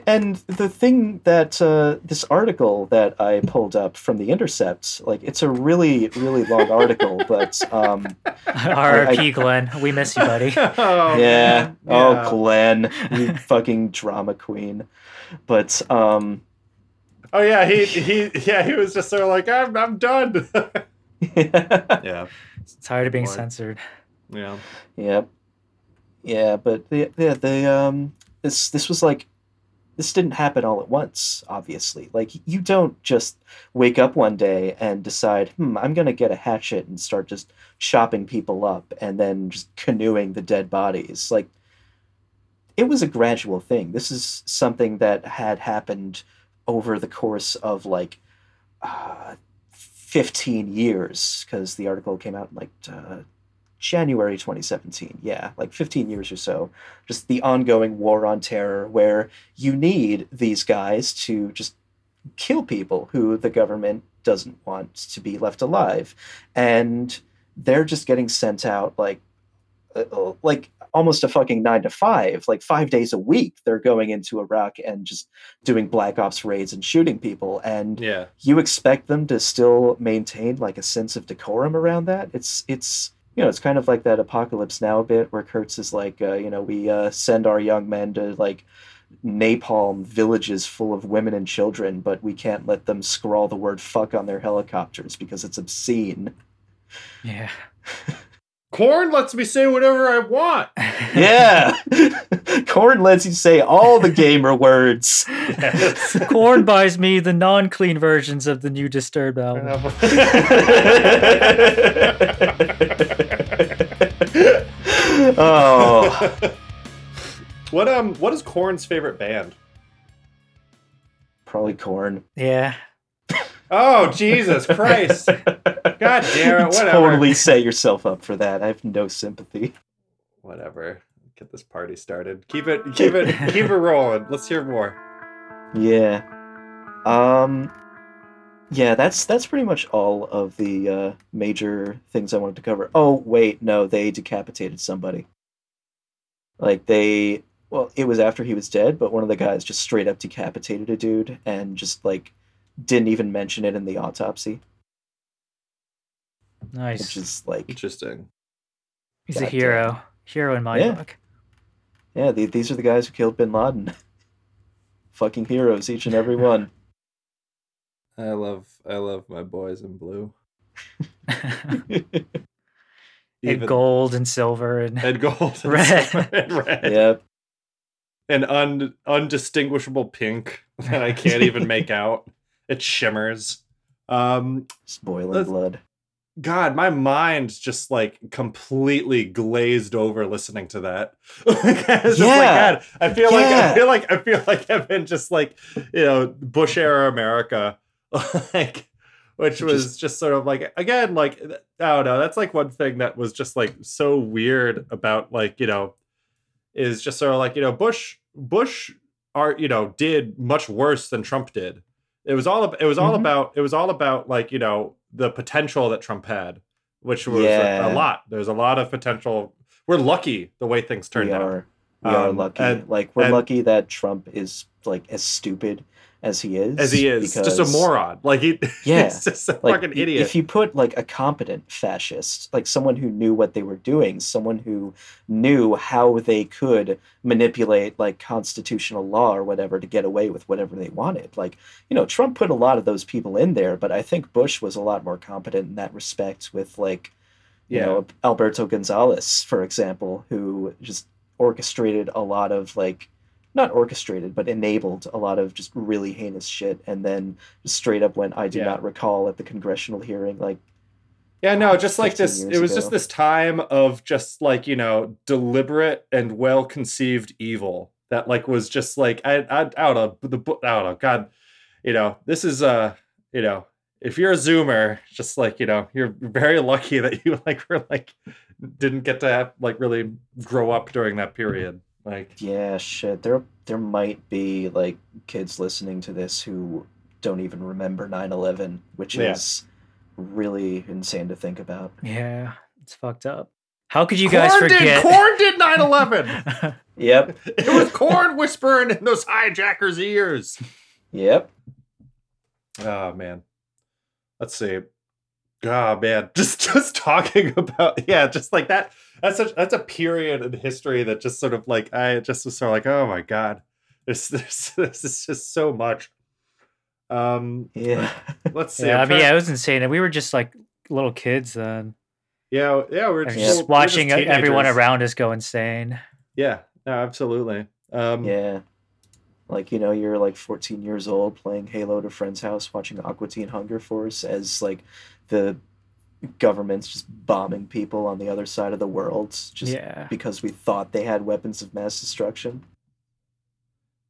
and the thing that uh, this article that I pulled up from the Intercept, like, it's a really really long article, but um, R.I.P. Glenn. We miss you, buddy. oh, yeah, man. oh Yeah. Glenn, you fucking drama queen, but um, Oh yeah, he he yeah, he was just sort of like, I'm I'm done. yeah. Tired of being Boy. censored. Yeah. Yep. Yeah, but the yeah, the um this this was like this didn't happen all at once, obviously. Like you don't just wake up one day and decide, "Hmm, I'm going to get a hatchet and start just chopping people up and then just canoeing the dead bodies." Like it was a gradual thing. This is something that had happened over the course of like uh, 15 years because the article came out in like uh, January 2017. Yeah, like 15 years or so. Just the ongoing war on terror where you need these guys to just kill people who the government doesn't want to be left alive. And they're just getting sent out like like almost a fucking 9 to 5, like 5 days a week they're going into Iraq and just doing black ops raids and shooting people and Yeah. you expect them to still maintain like a sense of decorum around that it's it's you know it's kind of like that apocalypse now bit where kurtz is like uh, you know we uh, send our young men to like napalm villages full of women and children but we can't let them scrawl the word fuck on their helicopters because it's obscene Yeah. Khorne lets me say whatever I want. yeah Khorne lets you say all the gamer words Khorne buys me the non-clean versions of the new Disturbed album. oh What um what is Khorne's favorite band? probably Korn Yeah. Oh Jesus Christ. God damn it, whatever. totally set yourself up for that i have no sympathy Whatever. Get this party started. Keep it keep it keep it rolling. Let's hear more. Yeah. Um yeah, that's that's pretty much all of the uh, major things I wanted to cover. Oh, wait, no, they decapitated somebody. Like they well, it was after he was dead, but one of the guys just straight up decapitated a dude and just like didn't even mention it in the autopsy, Nice. which is like, Interesting. He's a goddamn. hero. Hero in my Yeah. book. yeah, the, these are the guys who killed Bin Laden. Fucking heroes, each and every one. I love I love my boys in blue. and gold and silver and and gold and Red. and red yep. and un, undistinguishable pink that I can't even make out. It shimmers. Um, Just boiling blood. God, my mind's just like completely glazed over listening to that. it's just like Yeah. God, I feel like I feel like I feel like I've been just like you know Bush era America, like which was Just- just sort of like again like I don't know. That's like one thing that was just like so weird about like you know is just sort of like you know Bush Bush are you know did much worse than Trump did. It was all it was all Mhm. about it was all about like you know the potential that Trump had, which was a- Yeah. a, lot. There's a lot of potential. We're lucky the way things turned we out. are we are Um, lucky. and- like we're and- lucky that Trump is like as stupid as he is. As he is, just a moron. Like he, Yeah, he's just a Like fucking idiot. If you put like a competent fascist, like someone who knew what they were doing, someone who knew how they could manipulate like constitutional law or whatever to get away with whatever they wanted. Like, you know, Trump put a lot of those people in there, but I think Bush was a lot more competent in that respect with like you Yeah. know, Alberto Gonzales, for example, who just orchestrated a lot of like not orchestrated, but enabled a lot of just really heinous shit, and then just straight up went, "I do Yeah. not recall" at the congressional hearing. Like, Yeah, no, just like this. It was ago. just this time of just like you know deliberate and well conceived evil that like was just like I I, I don't know the I don't know God, you know this is uh you know if you're a Zoomer, just like you know you're very lucky that you like were like didn't get to have, like really grow up during that period. Like yeah, shit. There, there might be like kids listening to this who don't even remember 9-11, which Yeah. is really insane to think about. Yeah, it's fucked up. How could you guys Khorne forget? did Khorne did 9/11. Yep, it was Khorne whispering in those hijackers' ears. yep. Oh man. Let's see. Oh man, just just talking about yeah, just like that. That's such that's a period in history that just sort of like I just was sort of like, oh my god, this this this is just so much. Um, Yeah. let's see. yeah, I mean, trying- yeah, it was insane, and we were just like little kids then, yeah, yeah, we're and just, just we're just watching everyone around us go insane. Yeah, no, absolutely. Um, Yeah. Like, you know, you're like 14 years old playing Halo to friend's house, watching Aqua Teen Hunger Force as like the government's just bombing people on the other side of the world just yeah, because we thought they had weapons of mass destruction.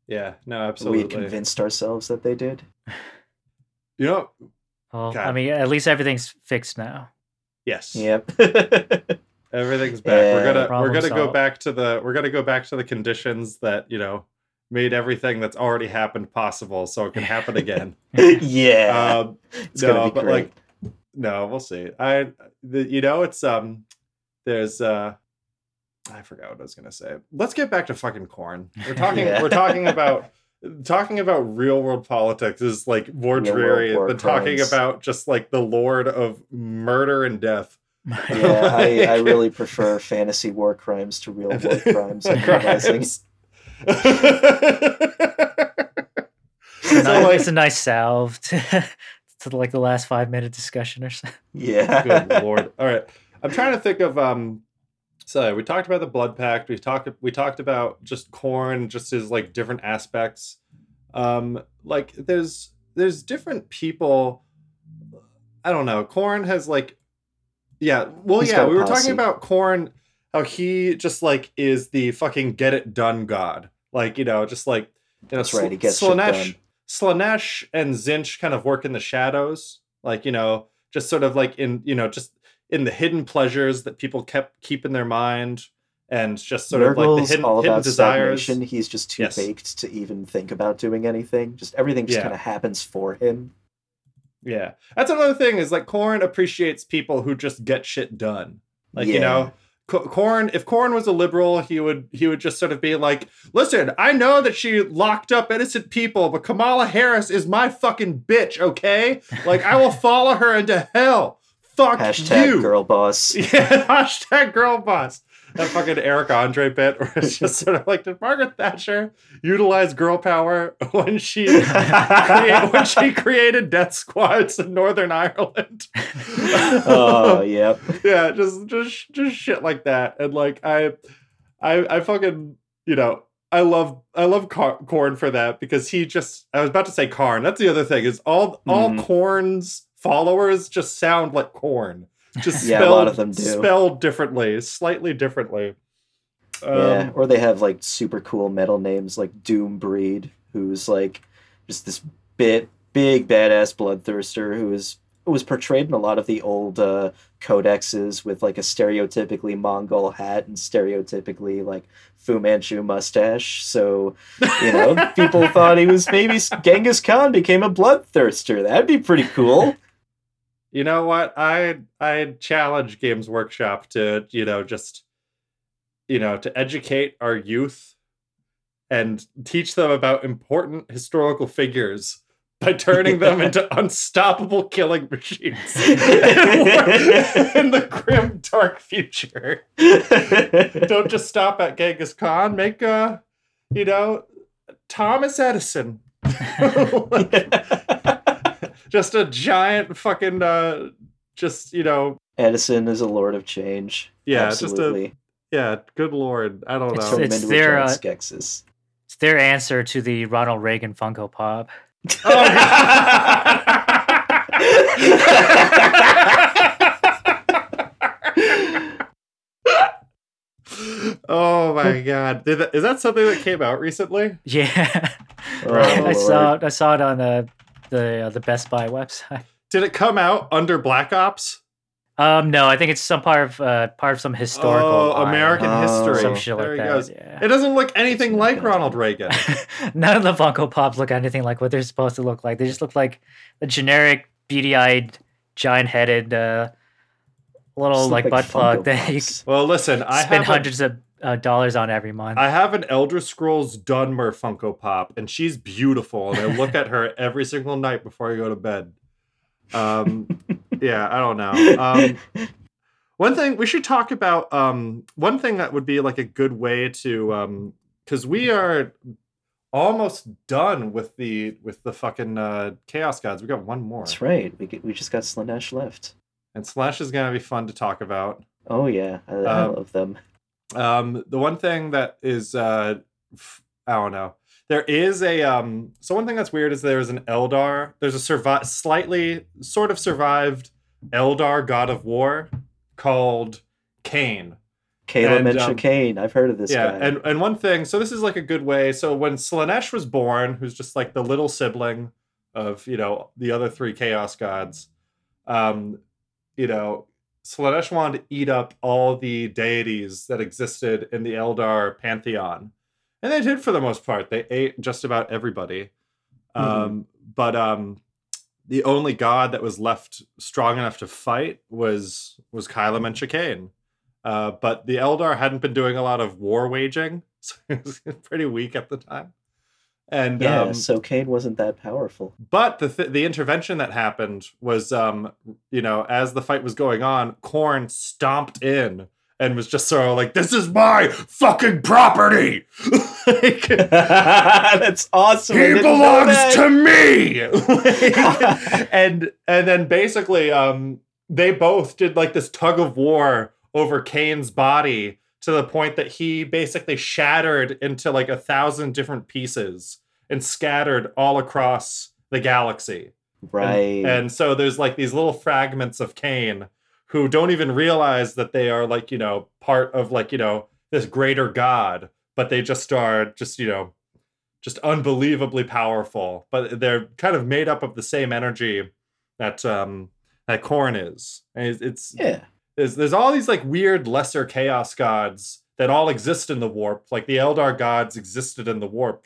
yeah, no, absolutely. We absolutely. convinced ourselves that they did. you know, well, I mean, at least everything's fixed now. yes. Yep. Everything's back. we're gonna we're gonna go back to the we're gonna go back to the conditions that you know made everything that's already happened possible, so it can happen again. yeah. um, it's no, gonna be but great. like no, we'll see. I the, you know it's um there's uh I forgot what I was gonna say. Let's get back to fucking Khorne. We're talking Yeah. we're talking about talking about real world politics is like more Real dreary war than talking crimes. about just like the lord of murder and death. yeah, I, I really prefer fantasy war crimes to real world crimes. I'm. Crimes. It's a, So, nice, like- it's a nice salve to, to like the last five minute discussion or something. Yeah. Good lord. All right. I'm trying to think of um so we talked about the blood pact. We talked we talked about just Khorne, just his like different aspects. Um like there's there's different people I don't know. Khorne has like yeah, well He's yeah, got a we were posse. talking about Khorne how he just like is the fucking get it done god. Like, you know, just like you know, That's right, he Sl- gets shit Slaanesh, done. Slaanesh and Tzeentch kind of work in the shadows, like you know, just sort of like in you know, just in the hidden pleasures that people kept keep in their mind, and just sort of like the hidden, all hidden about desires. stagnation. He's just too Yes. baked to even think about doing anything. Just everything just Yeah. kind of happens for him. Yeah, that's another thing is like Khorne appreciates people who just get shit done. Like you know, Khorne, if Khorne was a liberal, he would he would just sort of be like, "Listen, I know that she locked up innocent people, but Kamala Harris is my fucking bitch, okay? Like I will follow her into hell. Fuck Hashtag you, girl boss. Yeah, hashtag girl boss. That fucking Eric Andre bit where it's just sort of like, did Margaret Thatcher utilize girl power when she create, when she created death squads in Northern Ireland? Oh, yep. yeah, just just just shit like that. And like I I I fucking, you know, I love I love Khorne for that because he just I was about to say Khârn. That's the other thing is all all Mhm. Khorne's followers just sound like Khorne. Just Yeah, a spelled, lot of them do. spelled differently, slightly differently. Um, yeah, or they have like super cool metal names like Doombreed, who's like just this bit big badass bloodthirster who is was portrayed in a lot of the old uh, codexes with like a stereotypically Mongol hat and stereotypically like Fu Manchu mustache. So you know, people thought he was maybe Genghis Khan became a bloodthirster. That'd be pretty cool. You know what? I I challenge Games Workshop to, you know, just you know, to educate our youth and teach them about important historical figures by turning them into unstoppable killing machines in the grim dark future. Don't just stop at Genghis Khan. Make a, you know Thomas Edison. just a giant fucking uh just you know Edison is a lord of change. Yeah, Absolutely. just a yeah good lord i don't It's- know Turn it's their, uh, giant Skeksis. It's their answer to the Ronald Reagan Funko Pop. oh my god Did that, is that something that came out recently Yeah, Oh, I saw Lord. it. I saw it on the the uh, the Best Buy website. did it come out under black ops Um, no, I think it's some part of uh, part of some historical oh line. american Oh. history some shit like there he that. goes Yeah. it doesn't look anything like ronald reagan None of the Funko Pops look anything like what they're supposed to look like. They just look like a generic beady-eyed, giant-headed, uh, little like, like butt plug Funko that you well listen i spend have a, hundreds of uh, dollars on every month. I have an Elder Scrolls Dunmer Funko Pop, and she's beautiful, and I look at her every single night before I go to bed. Um, yeah, I don't know. Um, one thing we should talk about. Um, one thing that would be like a good way to, um, because we are almost done with the with the fucking uh, Chaos Gods. We got one more, That's right. We get, we just got Slaanesh left. and Slash is gonna be fun to talk about. Oh yeah, I, I Um, love them. Um, the one thing that is, uh, I don't know. There is a um. So one thing that's weird is there's an Eldar. There's a slightly sort of survived Eldar God of War called Khaine. Caleb and, um, Khaine. I've heard of this yeah, guy. and and one thing. So this is like a good way. So when Slaanesh was born, who's just like the little sibling of you know the other three Chaos Gods, um, you know, Slaanesh wanted to eat up all the deities that existed in the Eldar pantheon, and they did for the most part. They ate just about everybody. Um, but um, the only god that was left strong enough to fight was was Kylo and Chicane. Uh, but the Eldar hadn't been doing a lot of war waging, so it was pretty weak at the time. And yeah, um, so Khaine wasn't that powerful. but the th- the intervention that happened was, um, you know, as the fight was going on, Khorne stomped in and was just sort of like, "This is my fucking property. like, That's awesome. He belongs to me." and and then basically, um, they both did like this tug of war over Khaine's body to the point that he basically shattered into like a thousand different pieces and scattered all across the galaxy. Right. And so there's like these little fragments of Khaine who don't even realize that they are like, you know, part of like, you know, this greater God, but they just are just, you know, just unbelievably powerful. But they're kind of made up of the same energy that um that Khorne is. And it's, it's yeah. There's there's all these like weird lesser chaos gods that all exist in the warp. Like the Eldar gods existed in the warp,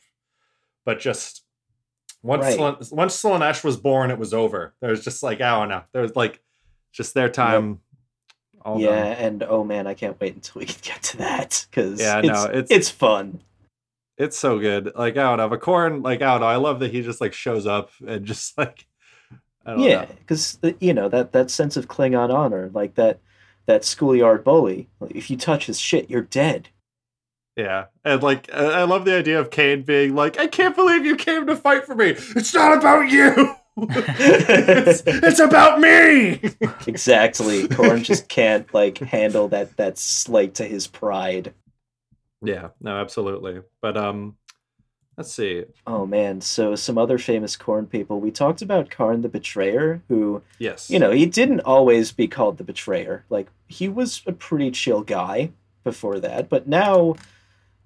but just once Right. Once Slaanesh was born, it was over. There was just like I don't know. There was like just their time All yeah, done. and oh man, I can't wait until we can get to that because Yeah, it's, no, it's- it's fun. it's so good. Like I don't know, but Khorne, like I don't know. I love that he just like shows up and just like I don't Yeah, because uh, you know that that sense of Klingon honor, like that that schoolyard bully. If you touch his shit, you're dead. Yeah, and like I love the idea of Khaine being like, "I can't believe you came to fight for me. It's not about you. it's, it's about me." Exactly. Khorne just can't like handle that that slight to his pride. Yeah, no, absolutely. But um, let's see. Oh man, so some other famous Khorne people. We talked about Khârn the Betrayer, who Yes, you know he didn't always be called the Betrayer. Like he was a pretty chill guy before that, but now.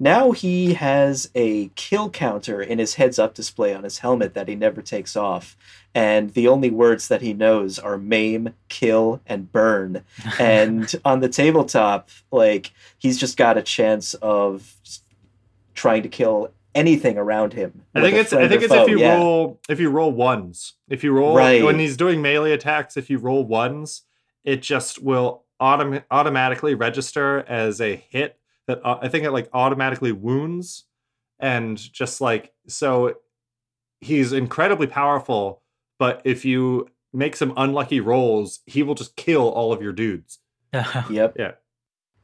Now he has a kill counter in his heads up display on his helmet that he never takes off. And the only words that he knows are maim, kill, and burn. and on the tabletop, like he's just got a chance of trying to kill anything around him. I think it's I think or it's if you yeah. roll if you roll ones. If you roll Right. when he's doing melee attacks, if you roll ones, it just will autom- automatically register as a hit that uh, I think it like automatically wounds and just like so he's incredibly powerful, but if you make some unlucky rolls, he will just kill all of your dudes. Yep. Yeah.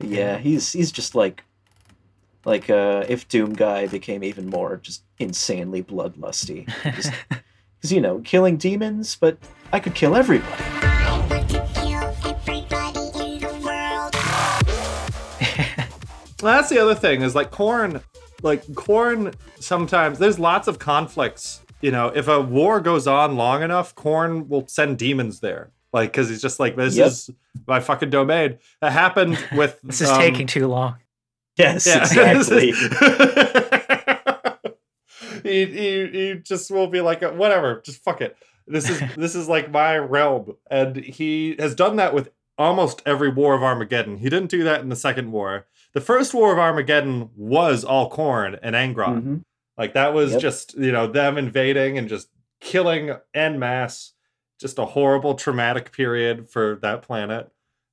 Yeah, he's he's just like like uh if Doom guy became even more just insanely bloodlusty. Because you know, killing demons, but I could kill everybody. Well, that's the other thing is like Khorne, like Khorne. Sometimes there's lots of conflicts. You know, if a war goes on long enough, Khorne will send demons there. Like, because he's just like, this Yep. is my fucking domain. That happened with. this is um, taking too long. Yes, yeah. exactly. he, he, he just will be like, whatever, just fuck it. This is this is like my realm, and he has done that with almost every war of Armageddon. He didn't do that in the second war. The first war of Armageddon was all Khorne and Angron. Mhm. Like that was Yep. just you know them invading and just killing en masse. Just a horrible traumatic period for that planet.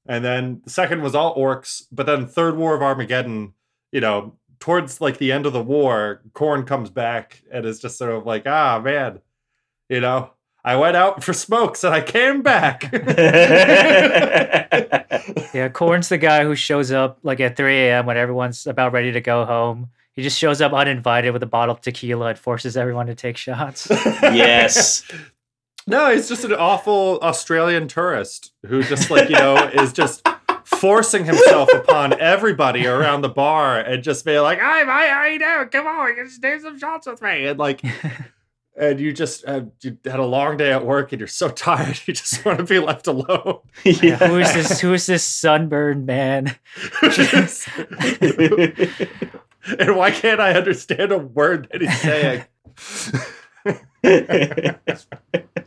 And then the second was all orcs, but then third war of Armageddon, you know, towards like the end of the war, Khorne comes back and is just sort of like, ah man, you know, I went out for smokes and I came back. Yeah, Khorne's the guy who shows up like at 3 a.m. when everyone's about ready to go home. He just shows up uninvited with a bottle of tequila and forces everyone to take shots. yes. No, he's just an awful Australian tourist who just like, you know, is just forcing himself upon everybody around the bar and just be like, "Hi, hi, how you doing? Come on, just do some shots with me." And like and you just uh, you had a long day at work and you're so tired you just want to be left alone. Yeah, who is this? Who is this sunburned man? and why can't I understand a word that he's saying?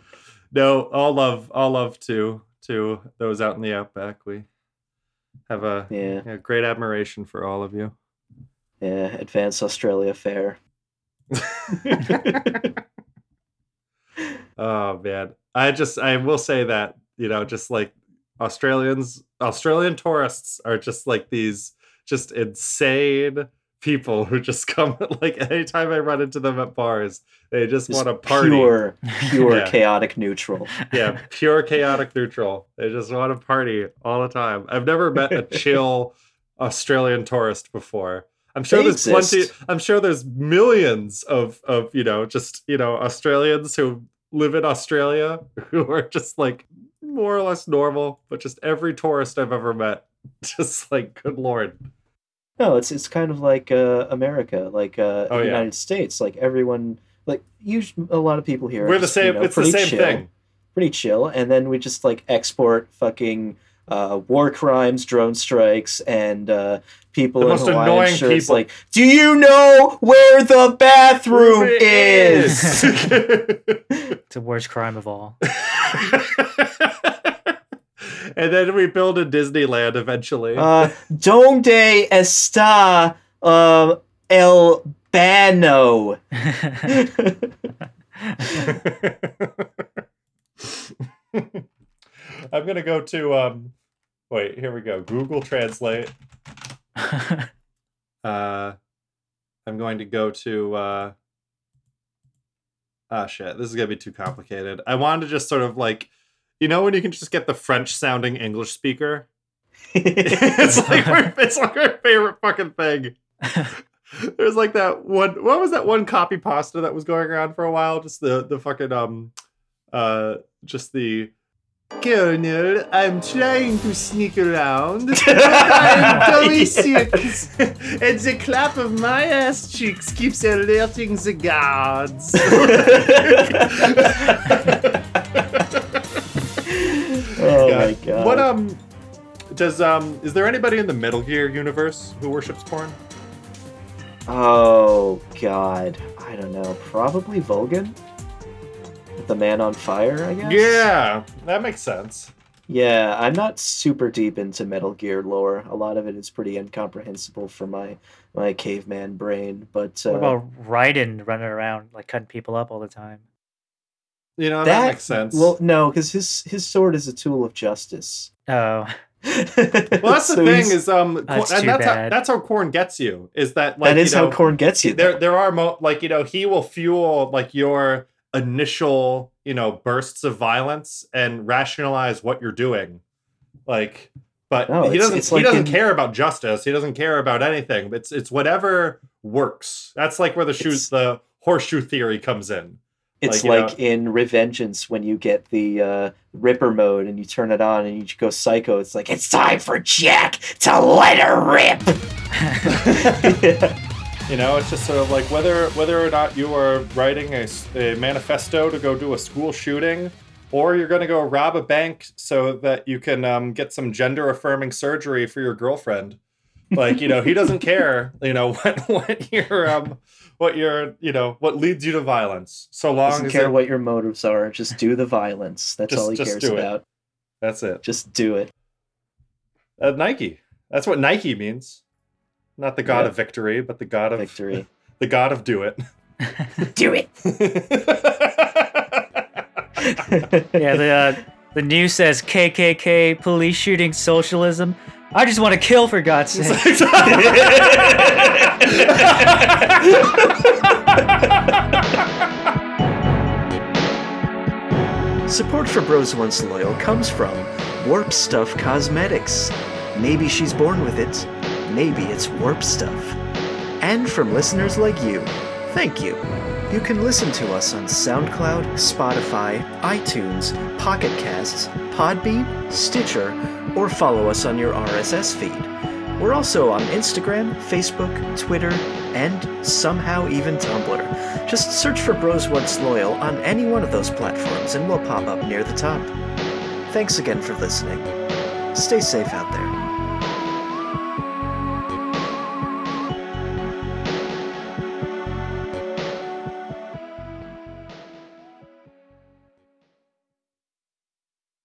no, all love, all love to to those out in the outback. We have a, Yeah. a great admiration for all of you. Yeah, Advanced Australia Fair. Oh man, I just I will say that you know just like Australians, Australian tourists are just like these just insane people who just come like anytime I run into them at bars, they just, Just want to party. Pure, pure Yeah. chaotic neutral. yeah, pure chaotic neutral. They just want to party all the time. I've never met a chill Australian tourist before. I'm sure They there's plenty. exist. I'm sure there's millions of of you know just you know Australians who live in Australia who are just like more or less normal, but just every tourist I've ever met, just like good lord. No, it's it's kind of like uh, America, like uh, Oh, the yeah. United States. Like everyone, like usually a lot of people here. We're the just, you same. know, it's the same chill, thing. Pretty chill, and then we just like export fucking uh, war crimes, drone strikes, and uh, people The in most Hawaiian annoying shirts. people. Like, do you know where the bathroom is? It's the worst crime of all. and then we build a Disneyland eventually. uh, donde está uh, el bano? I'm gonna go to um Wait, here we go. Google Translate. Uh, I'm going to go to. Uh, ah, shit. This is gonna be too complicated. I wanted to just sort of like, you know, when you can just get the French-sounding English speaker. it's like our, it's like our favorite fucking thing. There's like that one. What was that one copy pasta that was going around for a while? Just the the fucking um, uh, just the. Colonel, I'm trying to sneak around. but I'm very sick. and the clap of my ass cheeks keeps alerting the guards. Oh Yeah. my god. What um does um is there anybody in the Metal Gear universe who worships Khorne? Oh god. I don't know. Probably Vulcan? The man on fire, I guess? Yeah, that makes sense. Yeah, I'm not super deep into Metal Gear lore. A lot of it is pretty incomprehensible for my my caveman brain. But uh, What about Raiden running around like cutting people up all the time? You know, that, makes sense. Well, no, because his his sword is a tool of justice. Oh, Well, that's the thing is um That's and too that's how, bad. that's how Khorne gets you is that like that is you know, how Khorne gets you. there there are mo- like you know he will fuel like your initial you know bursts of violence and rationalize what you're doing like but No, he doesn't it's he like doesn't in- care about justice he doesn't care about anything it's it's whatever works that's like where the shoes, the horseshoe theory comes in It's like, like in Revengeance when you get the uh, Ripper mode and you turn it on and you go psycho. It's like it's time for Jack to let her rip. You know, it's just sort of like whether whether or not you are writing a manifesto to go do a school shooting, or you're going to go rob a bank so that you can um, get some gender affirming surgery for your girlfriend. Like you know, he doesn't care. You know what what your um what your you know what leads you to violence. So long Doesn't as care it- what your motives are. Just do the violence. That's Just- all he just cares do it. about. that's it. Just do it. Uh, Nike. That's what Nike means. Not the god Yeah. of victory, but the god of Victory. The god of do it. do it. yeah. The uh, the news says KKK police shooting socialism. I just want to kill for God's sake. Support for Bros Once Loyal comes from Warp Stuff Cosmetics. Maybe she's born with it, maybe it's Warp Stuff. And from listeners like you, thank you. You can listen to us on SoundCloud, Spotify, iTunes, Pocket Casts, Podbean, Stitcher, or follow us on your RSS feed. We're also on Instagram, Facebook, Twitter, and somehow even Tumblr. Just search for Bros Once Loyal on any one of those platforms and we'll pop up near the top. Thanks again for listening. Stay safe out there.